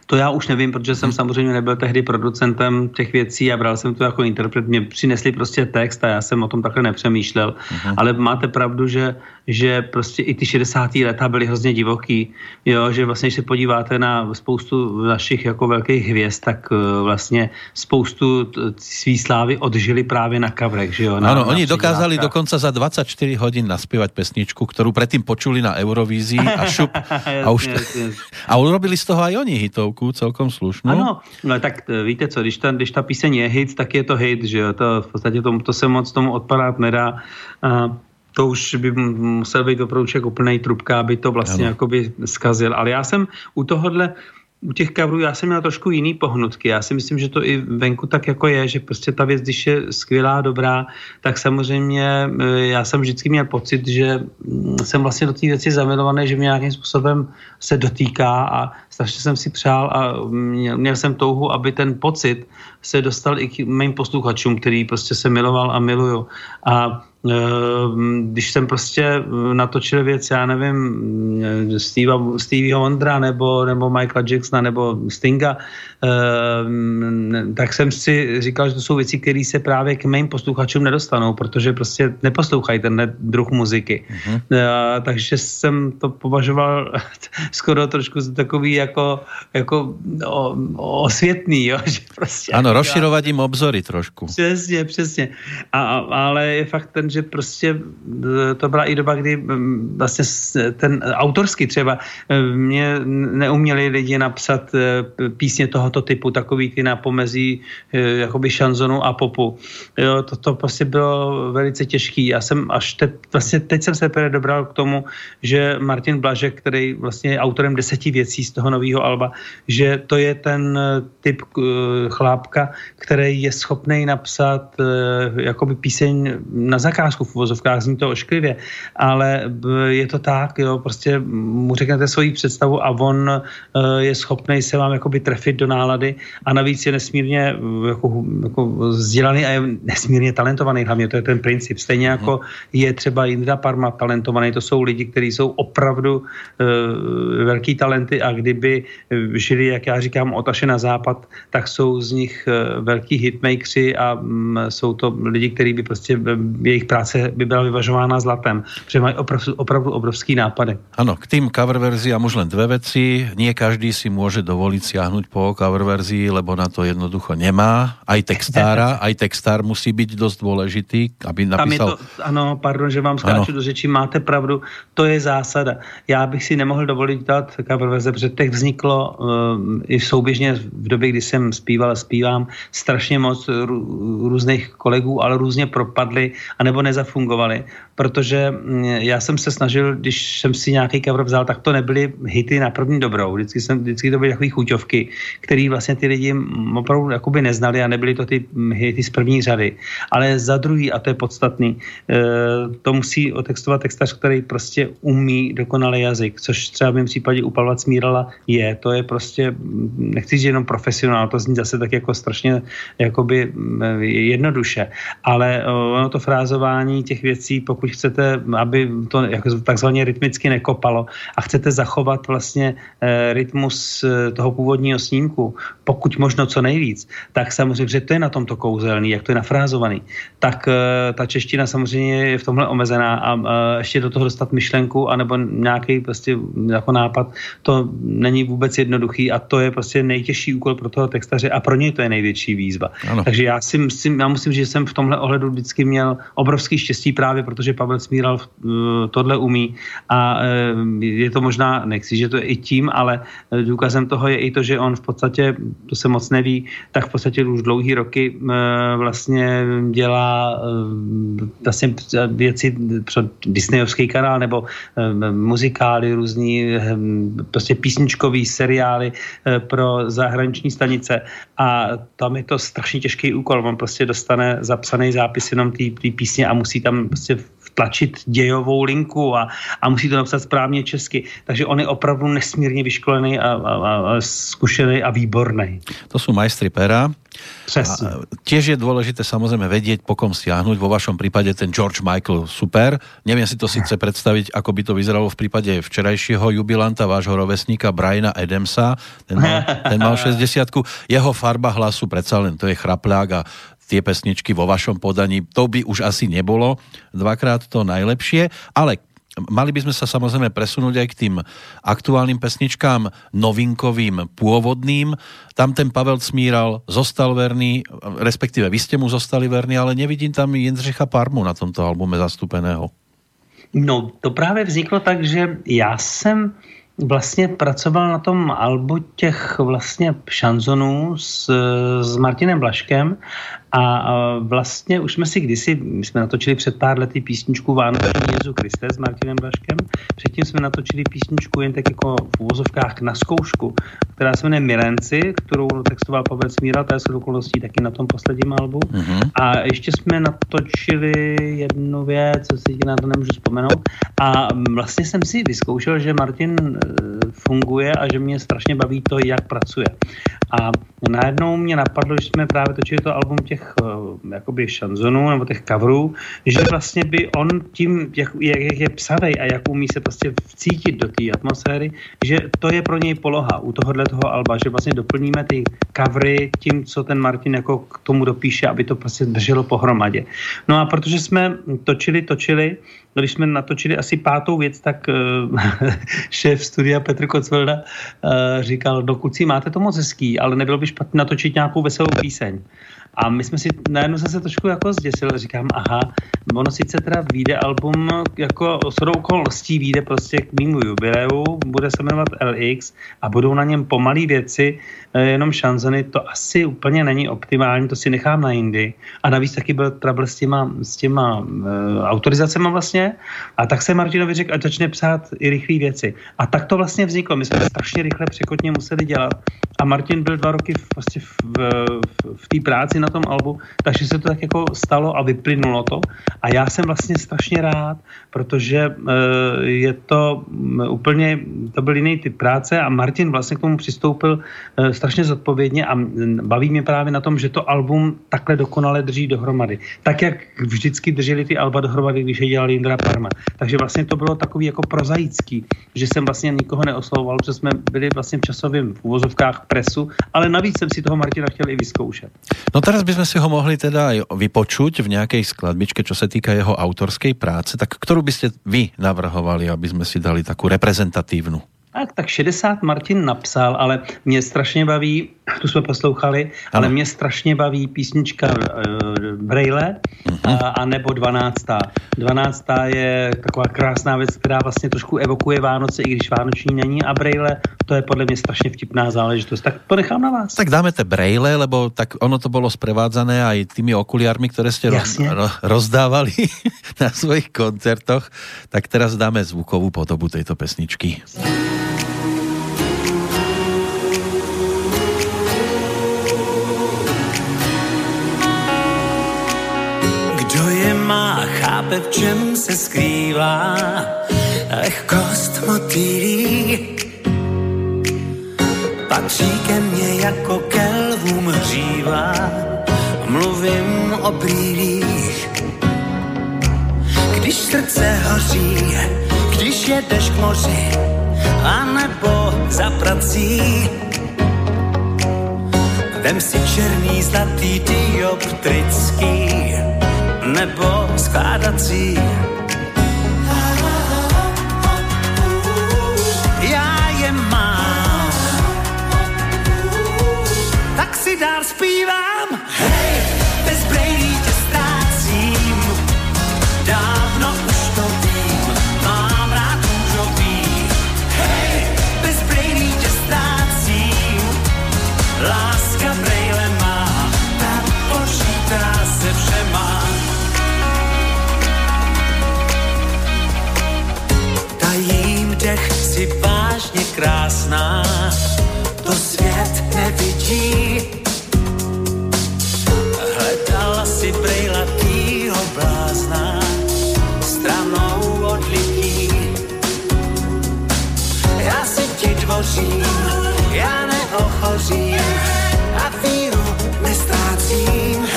To já už nevím, protože jsem samozřejmě nebyl tehdy producentem těch věcí a bral jsem to jako interpret. Mě přinesli prostě text a já jsem o tom takhle nepřemýšlel. Uh-huh. Ale máte pravdu, že, že prostě i ty 60. leta byly hrozně divoký. Jo, že vlastně, když se podíváte na spoustu našich jako velkých hvězd, tak uh, vlastně spoustu svý slávy odžili právě na kavrech. Že jo, na, ano, na oni dokázali dokonce za 24 hodin naspívat pesničku, kterou předtím počuli na Eurovízii a šup. a, už, a urobili z toho aj oni hit hitovku celkom slušnou. Ano, no tak e, víte co, když ta, když ta píseň je hit, tak je to hit, že jo, to v podstatě to, to se moc tomu odpadat nedá. A to už by musel být opravdu jako úplný trubka, aby to vlastně ano. jakoby zkazil. Ale já jsem u tohohle u těch coverů já jsem měl trošku jiný pohnutky. Já si myslím, že to i venku tak jako je, že prostě ta věc, když je skvělá, dobrá, tak samozřejmě eh, já jsem vždycky měl pocit, že mm, jsem vlastně do té věci zamilovaný, že mě nějakým způsobem se dotýká a strašně jsem si přál a měl, měl jsem touhu, aby ten pocit se dostal i k mým posluchačům, který prostě se miloval a miluju. A když jsem prostě eh, natočil věc, já nevím, Stevie, Stevieho Wondra nebo, nebo Michaela Jacksona nebo Stinga, ehm, tak jsem si říkal, že to jsou věci, které se právě k mým posluchačům nedostanou, protože prostě neposlouchají ten druh muziky. Uh-huh. Takže jsem to považoval skoro trošku za takový jako, jako o, osvětný, jo? že prostě... Ano, rozširovat jim obzory trošku. Přesně, přesně. A, ale je fakt ten, že prostě eh, to byla i doba, kdy mm, vlastně ten autorsky třeba eh, mě neuměli lidi napsat písně tohoto typu, takový ty na pomezí jakoby šanzonu a popu. Jo, to, to prostě bylo velice těžký. Já jsem až te, vlastně teď jsem se dobral k tomu, že Martin Blažek, který vlastně je autorem deseti věcí z toho nového alba, že to je ten typ chlápka, který je schopný napsat jakoby píseň na zakázku v uvozovkách, zní to ošklivě, ale je to tak, jo, prostě mu řeknete svoji představu a on eh, je schopný se vám jakoby trefit do nálady a navíc je nesmírně jako, jako vzdělaný a je nesmírně talentovaný, hlavně to je ten princip. Stejně jako mhm. je třeba Indra Parma talentovaný, to jsou lidi, kteří jsou opravdu uh, velký talenty a kdyby žili, jak já říkám, otaše na západ, tak jsou z nich uh, velký hitmakeri a um, jsou to lidi, kteří by prostě jejich práce by byla vyvažována zlatem, protože mají opravdu, opravdu obrovský nápady. Ano, k tým cover verziám už len dve veci. Nie každý si může dovolit siahnuť po cover verzii, lebo na to jednoducho nemá. Aj textára, aj textár musí být dost důležitý, aby napísal... Tam je to, ano, pardon, že vám skáču do řeči, máte pravdu, to je zásada. Já bych si nemohl dovolit dát cover verze, protože těch vzniklo uh, i souběžně v době, kdy jsem zpíval a zpívám strašně moc různých kolegů, ale různě propadly anebo nezafungovaly, protože mm, já jsem se snažil, když jsem si nějaký cover vzal, tak to nebyly hity na první dobrou. Vždycky, jsem, vždycky to byly takové chuťovky, které vlastně ty lidi opravdu jakoby neznali a nebyly to ty hity z první řady. Ale za druhý, a to je podstatný, eh, to musí otextovat textař, který prostě umí dokonalý jazyk, což třeba v mém případě u Pavla Smírala je. To je prostě, nechci říct jenom profesionál, to zní zase tak jako strašně jakoby jednoduše, ale ono to frázování těch věcí, pokud chcete, aby to takzvaně rytmicky nekopalo a chcete zachovat vlastně e, rytmus e, toho původního snímku, pokud možno co nejvíc, tak samozřejmě, že to je na tomto kouzelný, jak to je nafrázovaný, tak e, ta čeština samozřejmě je v tomhle omezená a ještě do toho dostat myšlenku anebo nějaký prostě jako nápad, to není vůbec jednoduchý a to je prostě nejtěžší úkol pro toho textaře a pro něj to je největší výzva. Ano. Takže já si myslím, já musím, že jsem v tomhle ohledu vždycky měl obrovský štěstí právě, protože Pavel Smíral uh, tohle umí a uh, je to možná, nechci, že to je i tím, ale uh, důkazem toho je i to, že on v podstatě, to se moc neví, tak v podstatě už dlouhý roky vlastně dělá vlastně věci pro Disneyovský kanál nebo muzikály, různý prostě písničkový seriály pro zahraniční stanice a tam je to strašně těžký úkol. On prostě dostane zapsaný zápis jenom té písně a musí tam prostě tlačit dějovou linku a, a musí to napsat správně česky. Takže on je opravdu nesmírně vyškolený a, a, a zkušený a výborný. To jsou majstry pera. Přesně. A tiež je dôležité samozrejme vedieť, po kom stiahnuť. Vo vašom prípade ten George Michael super. Neviem si to síce predstaviť, ako by to vyzeralo v prípade včerajšieho jubilanta, vášho rovesníka Briana Adamsa. Ten mal, ten mal 60 Jeho farba hlasu predsa len to je chrapľák a tie pesničky vo vašom podaní, to by už asi nebolo dvakrát to najlepšie, ale mali by sme sa samozrejme presunúť aj k tým aktuálnym pesničkám novinkovým, pôvodným. Tam ten Pavel Smíral zostal verný, respektíve vy ste mu zostali verní, ale nevidím tam Jindřicha Parmu na tomto albume zastúpeného. No, to právě vzniklo tak, že já jsem vlastně pracoval na tom albu těch vlastně šanzonů s, s Martinem Blaškem a vlastně už jsme si kdysi, my jsme natočili před pár lety písničku Vánoční Jezu Kriste s Martinem Blaškem, předtím jsme natočili písničku jen tak jako v úvozovkách na zkoušku, která se jmenuje Milenci, kterou textoval Pavel Smíra, to je okolností taky na tom posledním albu. Mm-hmm. A ještě jsme natočili jednu věc, co si na to nemůžu vzpomenout. A vlastně jsem si vyzkoušel, že Martin e, funguje a že mě strašně baví to, jak pracuje. A najednou mě napadlo, že jsme právě točili to album těch těch eh, jakoby šanzonů nebo těch coverů, že vlastně by on tím, jak, jak je psavej a jak umí se prostě vcítit do té atmosféry, že to je pro něj poloha u tohohle toho alba, že vlastně doplníme ty covery tím, co ten Martin jako k tomu dopíše, aby to prostě drželo pohromadě. No a protože jsme točili, točili, když jsme natočili asi pátou věc, tak uh, šéf studia Petr Kocvelda uh, říkal, no kuci, máte to moc hezký, ale nebylo by špatně natočit nějakou veselou píseň. A my jsme si, najednou jsem se trošku jako zděsil, říkám, aha, ono sice teda vyjde album, jako shodou okolností vyjde prostě k mýmu jubileu, bude se jmenovat LX a budou na něm pomalý věci, eh, jenom šanzony, to asi úplně není optimální, to si nechám na jindy. A navíc taky byl trouble s těma, s těma uh, autorizacemi vlastně. A tak se Martinovi řekl, ať začne psát i rychlé věci. A tak to vlastně vzniklo. My jsme to strašně rychle překotně museli dělat. A Martin byl dva roky v, vlastně v, v, v, té práci na tom albu, takže se to tak jako stalo a vyplynulo to. A já jsem vlastně strašně rád, protože uh, je to um, úplně, to byl jiný typ práce a Martin vlastně k tomu přistoupil uh, strašně zodpovědně a baví mě právě na tom, že to album takhle dokonale drží dohromady. Tak, jak vždycky drželi ty alba dohromady, když je dělal Indra Parma. Takže vlastně to bylo takový jako prozaický, že jsem vlastně nikoho neoslovoval, protože jsme byli vlastně v časovém v presu, ale navíc jsem si toho Martina chtěl i vyzkoušet. No teraz by sme si ho mohli teda vypočuť v nejakej skladbičke, čo sa týka jeho autorskej práce, tak ktorú by ste vy navrhovali, aby sme si dali takú reprezentatívnu? Tak, tak 60 Martin napsal, ale mě strašně baví, tu jsme poslouchali, ale Ano. mě strašně baví písnička uh, Braille a, a nebo 12. 12. je taková krásná věc, která vlastně trošku evokuje Vánoce, i když Vánoční není a Braille, to je podle mě strašně vtipná záležitost. Tak to nechám na vás. Tak dáme te braille, lebo tak ono to bolo sprevádzané aj tými okuliarmi, ktoré ste roz, ro, rozdávali na svojich koncertoch. Tak teraz dáme zvukovú podobu tejto pesničky. Kdo chápe, v čem se skrývá lehkost motýlí. Patří ke mně jako ke lvům hřívá, mluvím o brýlích. Když srdce hoří, když jedeš k moři, a nebo za prací, Vem si černý, zlatý, dioptrický nebo skládací. Já je mám, tak si dál zpívám. Krásná, to svět nevidí. Hledala si brejlatýho blázna, stranou od lidí. Já si ti dvořím, já neochořím a víru nestrácím.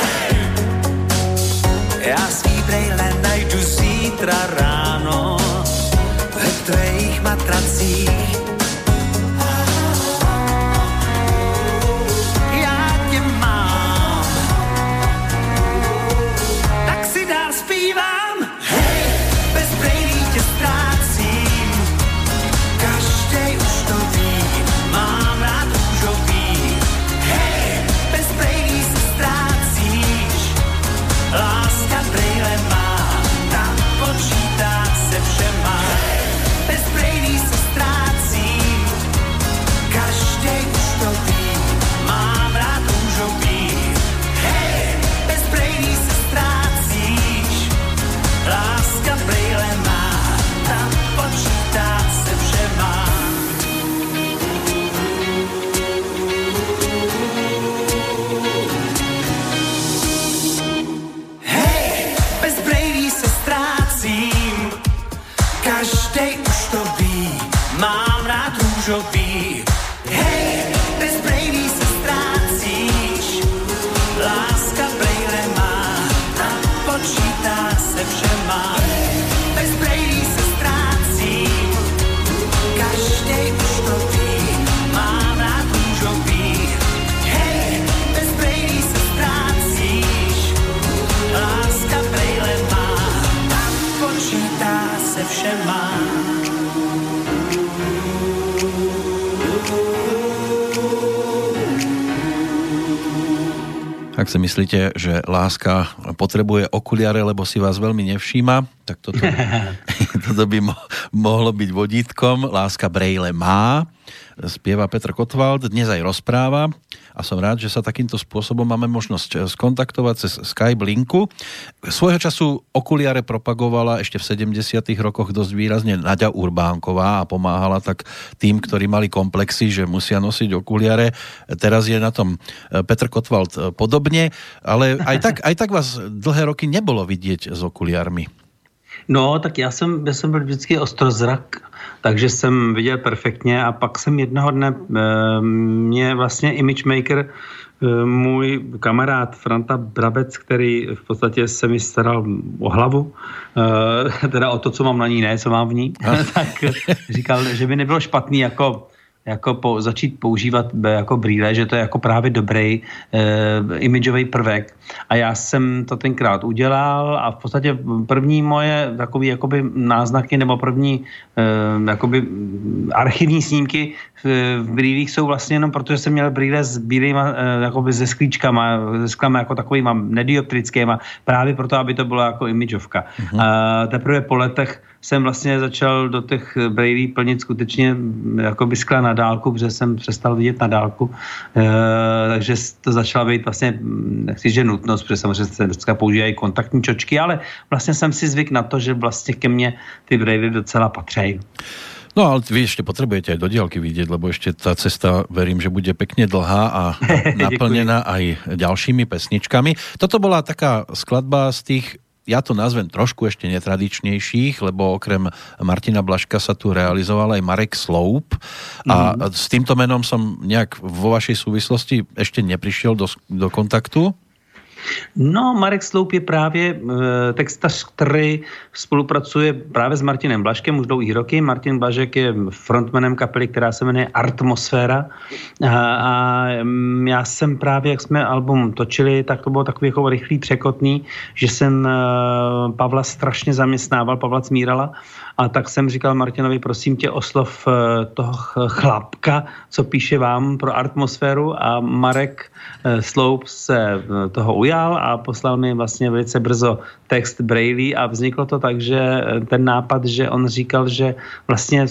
Já svý brejle najdu zítra ráno ve tvých matracích. Ak si myslíte, že láska potrebuje okuliare, lebo si vás veľmi nevšíma, tak toto, toto by mo mohlo byť vodítkom. Láska Brejle má, spieva Petr Kotwald, dnes aj rozpráva a som rád, že sa takýmto spôsobom máme možnosť eh, skontaktovať cez Skype linku. Svojho času okuliare propagovala ešte v 70. rokoch dosť výrazne Nadia Urbánková a pomáhala tak tým, ktorí mali komplexy, že musia nosiť okuliare. Teraz je na tom eh, Petr Kotwald eh, podobne, ale aj tak, aj tak vás dlhé roky nebolo vidieť s okuliarmi. No, tak já jsem, já jsem byl vždycky ostrozrak takže jsem viděl perfektně a pak jsem jednoho dne, eh, mě vlastně image maker eh, můj kamarád Franta Brabec, který v podstatě se mi staral o hlavu, eh, teda o to, co mám na ní, ne, co mám v ní, tak říkal, že by nebylo špatný jako jako po, začít používat jako brýle, že to je jako právě dobrý e, imidžový prvek. A já jsem to tenkrát udělal a v podstatě první moje takový jakoby náznaky nebo první e, jakoby archivní snímky v, v brýlích jsou vlastně jenom protože jsem měl brýle s bílýma, e, jakoby se sklíčkama, se sklama jako takovýma nedioptrickýma, právě proto, aby to bylo jako imidžovka. Mm-hmm. A teprve po letech jsem vlastně začal do těch brýlí plnit skutečně jakoby skla na dálku, protože jsem přestal vidět na dálku, e, takže to začala být vlastně, nechci, že nutnost, protože samozřejmě se dneska používají kontaktní čočky, ale vlastně jsem si zvyk na to, že vlastně ke mně ty brýly docela patří. No ale vy ešte potrebujete aj do diálky vidieť, lebo ešte tá cesta, verím, že bude pekne dlhá a naplnená aj ďalšími pesničkami. Toto bola taká skladba z tých ja to nazvem trošku ešte netradičnejších, lebo okrem Martina Blaška sa tu realizoval aj Marek Sloup a mm. s týmto menom som nejak vo vašej súvislosti ešte neprišiel do, do kontaktu. No, Marek Sloup je právě e, textař, který spolupracuje právě s Martinem Blaškem už dlouhý roky. Martin Blažek je frontmanem kapely, která se jmenuje Artmosféra. A, a já jsem právě, jak jsme album točili, tak to bylo takový jako rychlý, překotný, že jsem e, Pavla strašně zaměstnával, Pavla Cmírala, a tak jsem říkal Martinovi, prosím tě, oslov e, toho chlapka, co píše vám pro atmosféru a Marek Sloup se toho ujal a poslal mi vlastně velice brzo text Braille a vzniklo to tak, že eh, ten nápad, že on říkal, že vlastně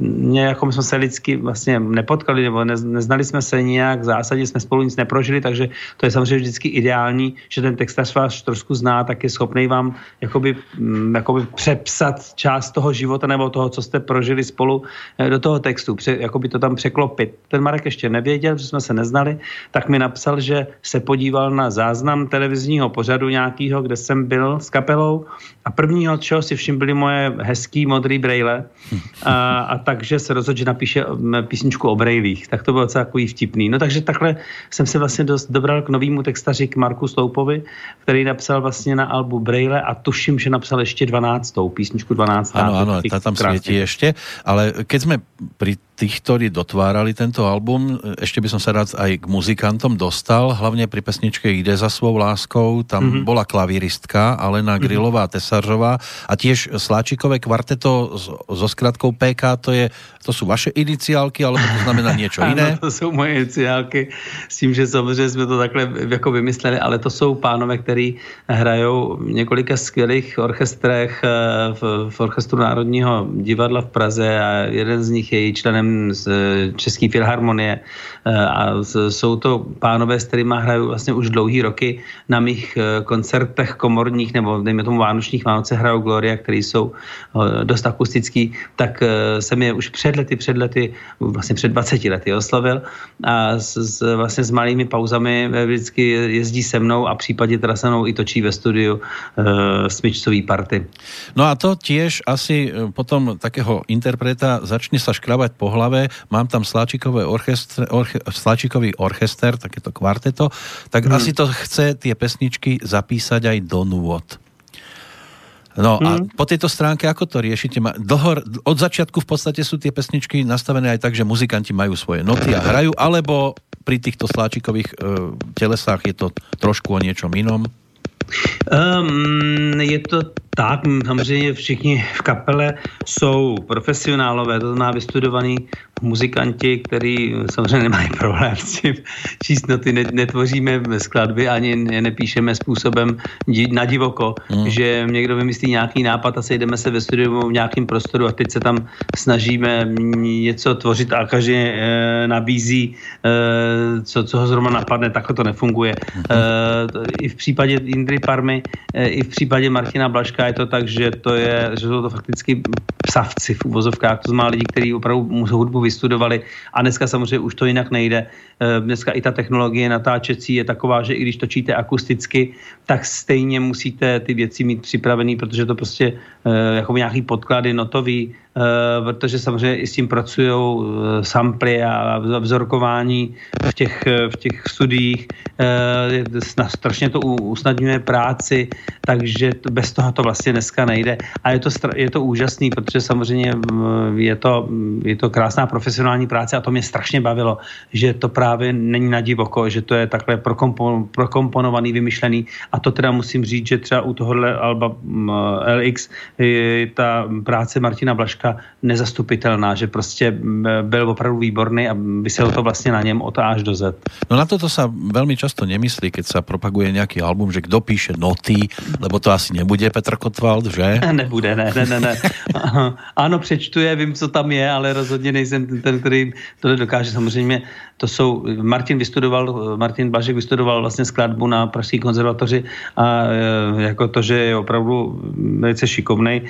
mě, jako my jsme se lidsky vlastně nepotkali, nebo ne, neznali jsme se nijak, v zásadě jsme spolu nic neprožili, takže to je samozřejmě vždycky ideální, že ten textař vás trošku zná, tak je schopný vám jakoby, mm, jakoby přepsat část toho života nebo toho, co jste prožili spolu eh, do toho textu, pře, jakoby to tam překlopit. Ten Marek ještě nevěděl, že jsme se neznali, tak mi napsal, že se podíval na záznam televizního pořadu nějakého, kde jsem byl s kapelou a prvního, čeho si všim byly moje hezký modrý brejle a, a takže se rozhodl, že napíše písničku o brejlích. Tak to bylo docela takový vtipný. No takže takhle jsem se vlastně dost dobral k novému textaři, k Marku Sloupovi, který napsal vlastně na albu Brejle a tuším, že napsal ještě 12. písničku 12. Ano, ano, ta tam světí ještě, ale keď jsme pri tých, ktorí dotvárali tento album, ešte by som sa rád aj k muzikantom dostal, hlavne pri pesničke Ide za svou láskou, tam mm-hmm. bola klavíristka Alena mhm. Grilová mm-hmm. Tesařová a tiež Sláčikové kvarteto so skratkou PK, to, je, to sú vaše iniciálky, alebo to znamená niečo iné? ano, to jsou moje iniciálky, s tím, že samozřejmě jsme to takhle jako vymysleli, ale to jsou pánové, který hrajou v několika skvělých orchestrech eh, v, v Orchestru Národního divadla v Praze a jeden z nich je členem z České filharmonie eh, a jsou to pánové, s kterými hraju vlastně už dlouhý roky. Na mých eh, koncertech komorních nebo dejme tomu vánočních Vánoce hrajou Gloria, které jsou eh, dost akustický, tak jsem je už před lety, před lety, vlastně před 20 lety oslovil. A s, s, vlastně s malými pauzami vždycky jezdí se mnou a případně teda se mnou i točí ve studiu uh, smyčcový party. No a to tiež asi potom takého interpreta začne sa škrabať po hlave, mám tam Sláčikové orchestr, orche, Sláčikový orchester, takéto kvarteto, tak hmm. asi to chce tie pesničky zapísať aj do nôd. No hmm. a po tejto stránke, ako to riešite? Dlho, od začiatku v podstate sú tie pesničky nastavené aj tak, že muzikanti majú svoje noty a hrajú, alebo pri týchto sláčikových uh, telesách je to trošku o niečom inom? Um, je to Tak, samozřejmě všichni v kapele jsou profesionálové, to znamená vystudovaní muzikanti, který samozřejmě nemají problém s tím číst noty, ne, netvoříme skladby ani ne, nepíšeme způsobem na divoko, hmm. že někdo vymyslí nějaký nápad a sejdeme se ve studiu v nějakém prostoru a teď se tam snažíme něco tvořit a každý e, nabízí, e, co, co ho zrovna napadne, takhle to nefunguje. Hmm. E, I v případě Indry Parmy, e, i v případě Martina Blaška je to tak, že to je, že jsou to fakticky psavci v uvozovkách, to znamená lidi, kteří opravdu hudbu vystudovali a dneska samozřejmě už to jinak nejde. Eh, dneska i ta technologie natáčecí je taková, že i když točíte akusticky, tak stejně musíte ty věci mít připravený, protože to prostě eh, jako nějaký podklady notový, Eh, protože samozřejmě i s tím pracují eh, samply a vzorkování v těch, eh, v těch studiích. Strašně to usnadňuje práci, takže bez toho to vlastně dneska nejde. A je to, je to úžasný, protože samozřejmě mm, je to, je to krásná profesionální práce a to mě strašně bavilo, že to právě není na divoko, že to je takhle prokompon, prokomponovaný, vymyšlený a to teda musím říct, že třeba u tohohle Alba mm, LX je ta práce Martina Blaška Vaška nezastupitelná, že prostě byl opravdu výborný a vyselo to vlastně na něm od A až do Z. No na toto sa veľmi často nemyslí, keď sa propaguje nejaký album, že kdo píše noty, lebo to asi nebude Petr Kotwald, že? Nebude, ne, ne, ne. ne. ano, přečtu je, vím, co tam je, ale rozhodně nejsem ten, který to dokáže. Samozřejmě to jsou, Martin vystudoval, Martin Blažek vystudoval vlastně skladbu na Pražské konzervatoři a e, jako to, že je opravdu velice šikovnej,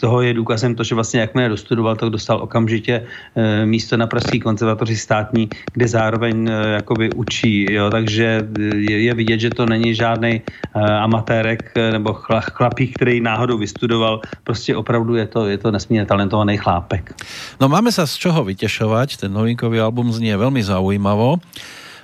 toho je důkazem to, že vlastně jakmile dostudoval, tak dostal okamžitě e, místo na Pražské konzervatoři státní, kde zároveň e, jakoby učí, jo, takže je, je vidět, že to není žádný amatérek nebo chlapík, který náhodou vystudoval, prostě opravdu je to, je to nesmírně talentovaný chlápek. No máme sa z čoho vytešovať, ten novinkový album veľmi zaujímavý zaujímavo.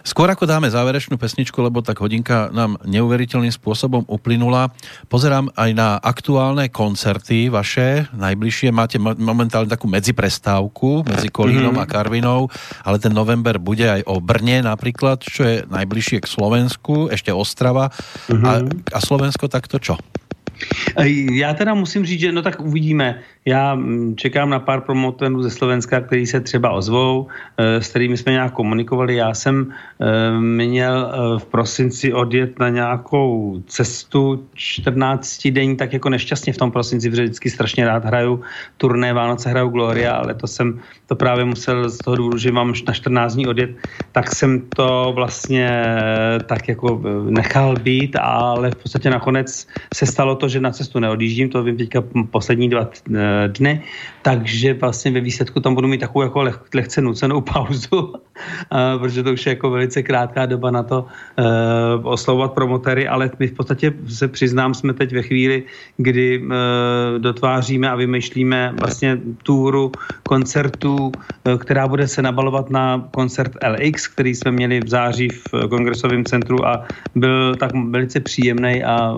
Skôr ako dáme záverečnú pesničku, lebo tak hodinka nám neuveriteľným spôsobom uplynula, pozerám aj na aktuálne koncerty vaše, najbližšie máte momentálne takú medziprestávku medzi Kolínom mm-hmm. a Karvinou, ale ten november bude aj o Brne napríklad, čo je najbližšie k Slovensku, ešte Ostrava a, a Slovensko takto čo? Já teda musím říct, že no tak uvidíme. Já mm, čekám na pár promotorů ze Slovenska, kteří se třeba ozvou, eh, s kterými jsme nějak komunikovali. Já jsem eh, měl v prosinci odjet na nějakou cestu 14 den, tak jako nešťastně v tom prosinci, protože vždycky strašně rád hraju turné, Vánoce hraju Gloria, ale to jsem to právě musel z toho důvodu, že mám na 14 dní odjet, tak jsem to vlastně tak jako nechal být, ale v podstatě nakonec se stalo to, že na cestu neodjíždím, to vím teďka poslední dva eh, dny, takže vlastně ve výsledku tam budu mít takovou jako leh, lehce nucenou pauzu, eh, protože to už je jako velice krátká doba na to uh, oslovovat promotery, ale my v podstatě se přiznám, jsme teď ve chvíli, kdy uh, dotváříme a vymýšlíme vlastně túru koncertů, která bude se nabalovat na koncert LX, který jsme měli v září v kongresovém centru a byl tak velice příjemný a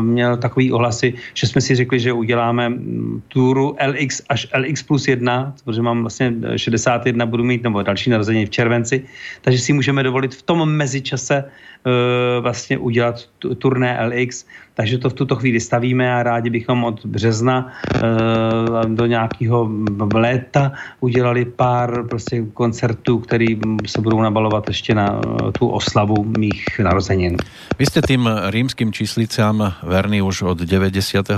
měl takový ohlasy, že jsme si řekli, že uděláme mm, túru LX až LX plus 1, protože mám vlastně 61, budu mít, nebo další narození v červenci, takže si můžeme dovolit v tom mezičase uh, vlastně udělat turné LX takže to v tuto chvíli stavíme a rádi bychom od března e, do nějakého léta udělali pár prostě koncertů, které se budou nabalovat ještě na eh, tu oslavu mých narozenin. Vy jste tým rímským číslicám verný už od 96.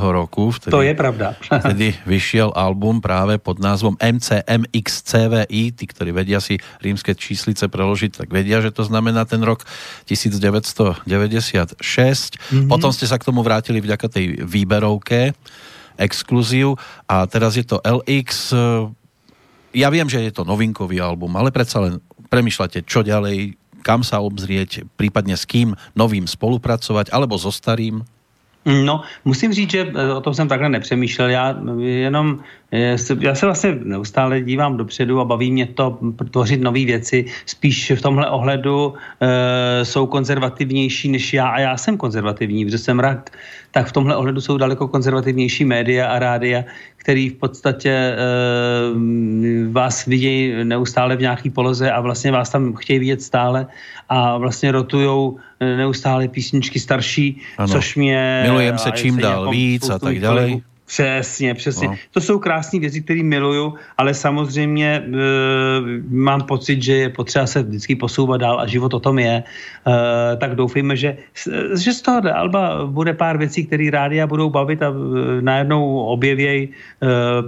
roku. Vtedy, to je pravda. vtedy vyšiel album právě pod názvom MCMXCVI. Tí, ktorí vedia si rímske číslice preložiť, tak vedia, že to znamená ten rok 1996. Mm-hmm. Potom ste sa k tomu vrátili vďaka tej výberovke, exkluziu a teraz je to LX. Ja viem, že je to novinkový album, ale predsa len premyšľate, čo ďalej, kam sa obzrieť, prípadne s kým novým spolupracovať, alebo so starým? No, musím říct, že o tom jsem takhle nepřemýšlel. Já jenom eh, já se vlastně neustále dívám dopředu a baví mě to tvořit nové věci. Spíš v tomhle ohledu e, jsou konzervativnější než já a já jsem konzervativní, protože jsem rak, tak v tomhle ohledu jsou daleko konzervativnější média a rádia, který v podstatě e, vás vidějí neustále v nějaký poloze a vlastně vás tam chtějí vidět stále a vlastně rotujou eh, neustále písničky starší, Ano. což mě... Milujem se čím dál víc a tak dále. Přesně, přesně. No. To jsou krásné věci, které miluju, ale samozřejmě e, mám pocit, že je potřeba se vždycky posouvat dál a život o tom je. E, tak doufejme, že, že z toho Alba bude pár věcí, které rádia budou bavit a e, najednou objevěj e,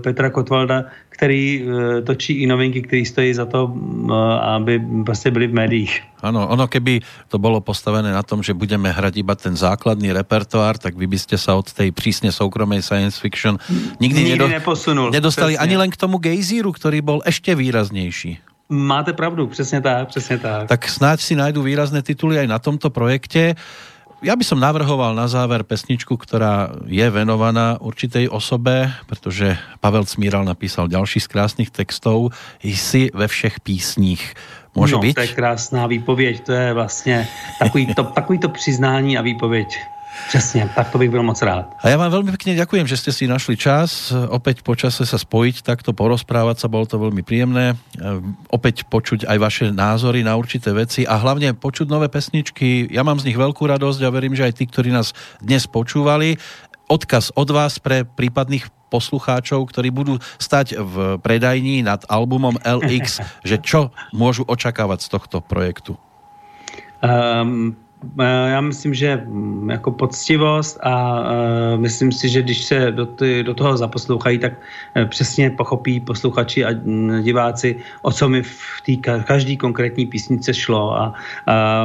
Petra Kotvalda, který e, točí i novinky, které stojí za to, e, aby prostě byly v médiích. Áno, ono keby to bolo postavené na tom, že budeme hrať iba ten základný repertoár, tak vy by ste sa od tej prísne soukromej science fiction nikdy, Nikdy neposunul, nedostali přesně. ani len k tomu gejzíru, ktorý bol ešte výraznejší. Máte pravdu, přesně tak, přesně tak. Tak snáď si nájdu výrazné tituly aj na tomto projekte. Ja by som navrhoval na záver pesničku, ktorá je venovaná určitej osobe, pretože Pavel Cmíral napísal ďalší z krásnych textov. Jsi ve všech písních. Môže no, byť? to je krásná výpověď, to je vlastně takový to, takový to přiznání a výpověď. Přesně, tak to bych byl moc rád. A ja vám veľmi pekne ďakujem, že ste si našli čas opäť po čase sa spojiť, takto porozprávať sa, bolo to veľmi príjemné. E, Opäť počuť aj vaše názory na určité veci a hlavne počuť nové pesničky. Ja mám z nich veľkú radosť a verím, že aj tí, ktorí nás dnes počúvali. Odkaz od vás pre prípadných poslucháčov, ktorí budú stať v predajní nad albumom LX, že čo môžu očakávať z tohto projektu? Um, já myslím, že mm, jako poctivost a uh, myslím si, že když se do, ty, do toho zaposlouchají, tak uh, přesně pochopí posluchači a mm, diváci, o co mi v té ka- každý konkrétní písnice šlo. A,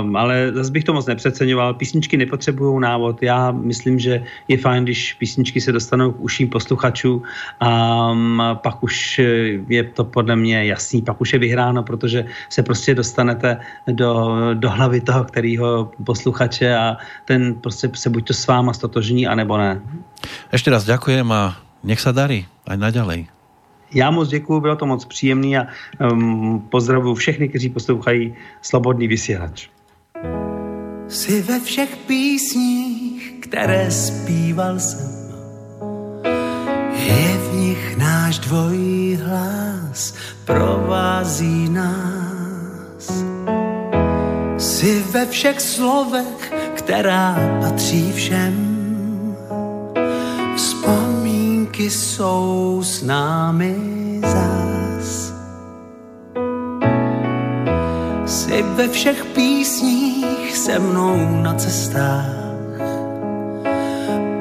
um, ale zase bych to moc nepřeceňoval. Písničky nepotřebují návod. Já myslím, že je fajn, když písničky se dostanou k uším posluchačů a um, pak už eh, je to podle mě jasný, pak už je vyhráno, protože se prostě dostanete do, do hlavy toho, kterýho posluchače a ten prostě se buď to s váma stotožní, anebo ne. Ešte raz ďakujem a nech sa darí aj naďalej. Já moc děkuji, bylo to moc příjemný a um, pozdravuji všechny, kteří poslouchají Slobodný vysílač. Jsi ve všech písních, které zpíval jsem. Je v nich náš dvojí hlas, provází nás. Jsi ve všech slovech, která patří všem. Vzpomínky jsou s námi zás. Jsi ve všech písních se mnou na cestách.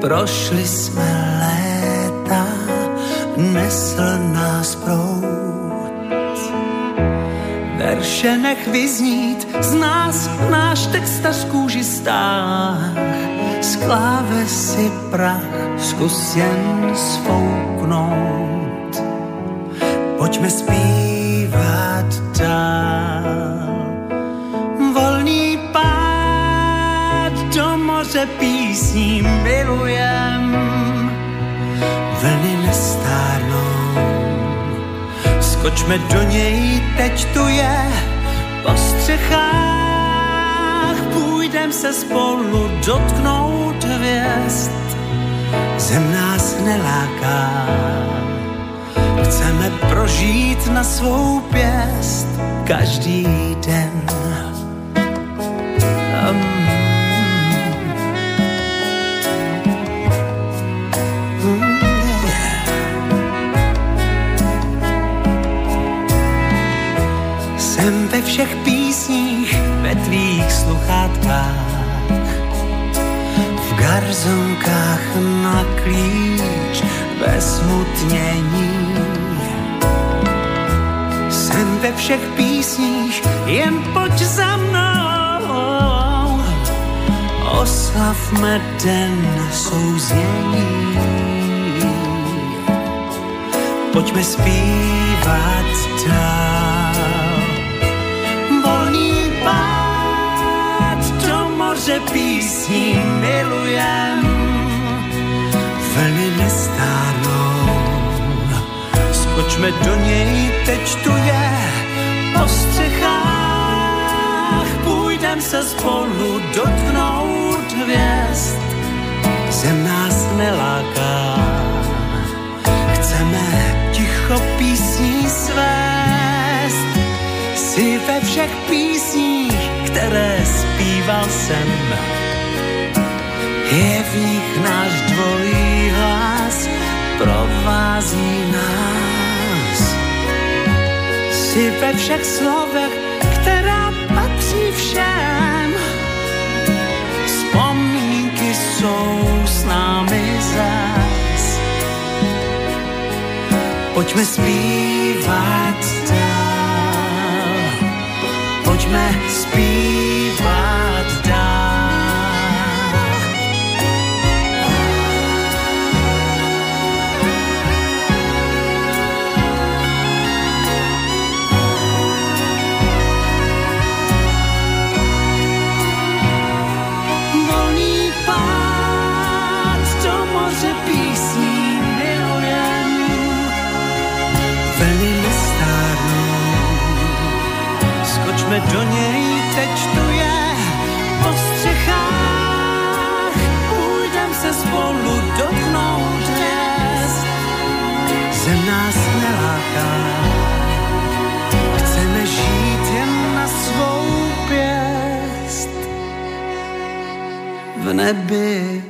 Prošli jsme léta, nesl nás proud. Verše nech vyznít, z nás náš textař kůži stáh. Z klávesy prach zkus jen sfouknout. Pojďme zpívat dál. Volný pád do moře písní milujem. Skočme do něj, teď tu je. Po střechách půjdem se spolu dotknout hvězd. Zem nás neláká, Chceme prožít na svou pěst každý den. Jsem ve všech písních, ve tvých sluchátkách, v garzonkách na klíč, ve smutnění. Jsem ve všech písních, jen pojď za mnou. Oslavme den souznění. Pojďme zpívat dál. Písní milujem. Vlny nestárnou, Skočme do něj, teď tu je po střechách, půjdem se spolu dotknout hvězd. Zem nás neláká, chceme ticho písní svést. Jsi ve všech písních, které zpíval jsem, je v nich náš dvojí hlas, provází nás. Jsi ve všech slovech, která patří všem. Vzpomínky jsou s námi zas. Pojďme zpívat dál. Pojďme zpívat do něj, teď tu je po střechách. Půjdem se spolu dotknout hvězd, zem nás neláká. Chceme žít jen na svou pěst v nebi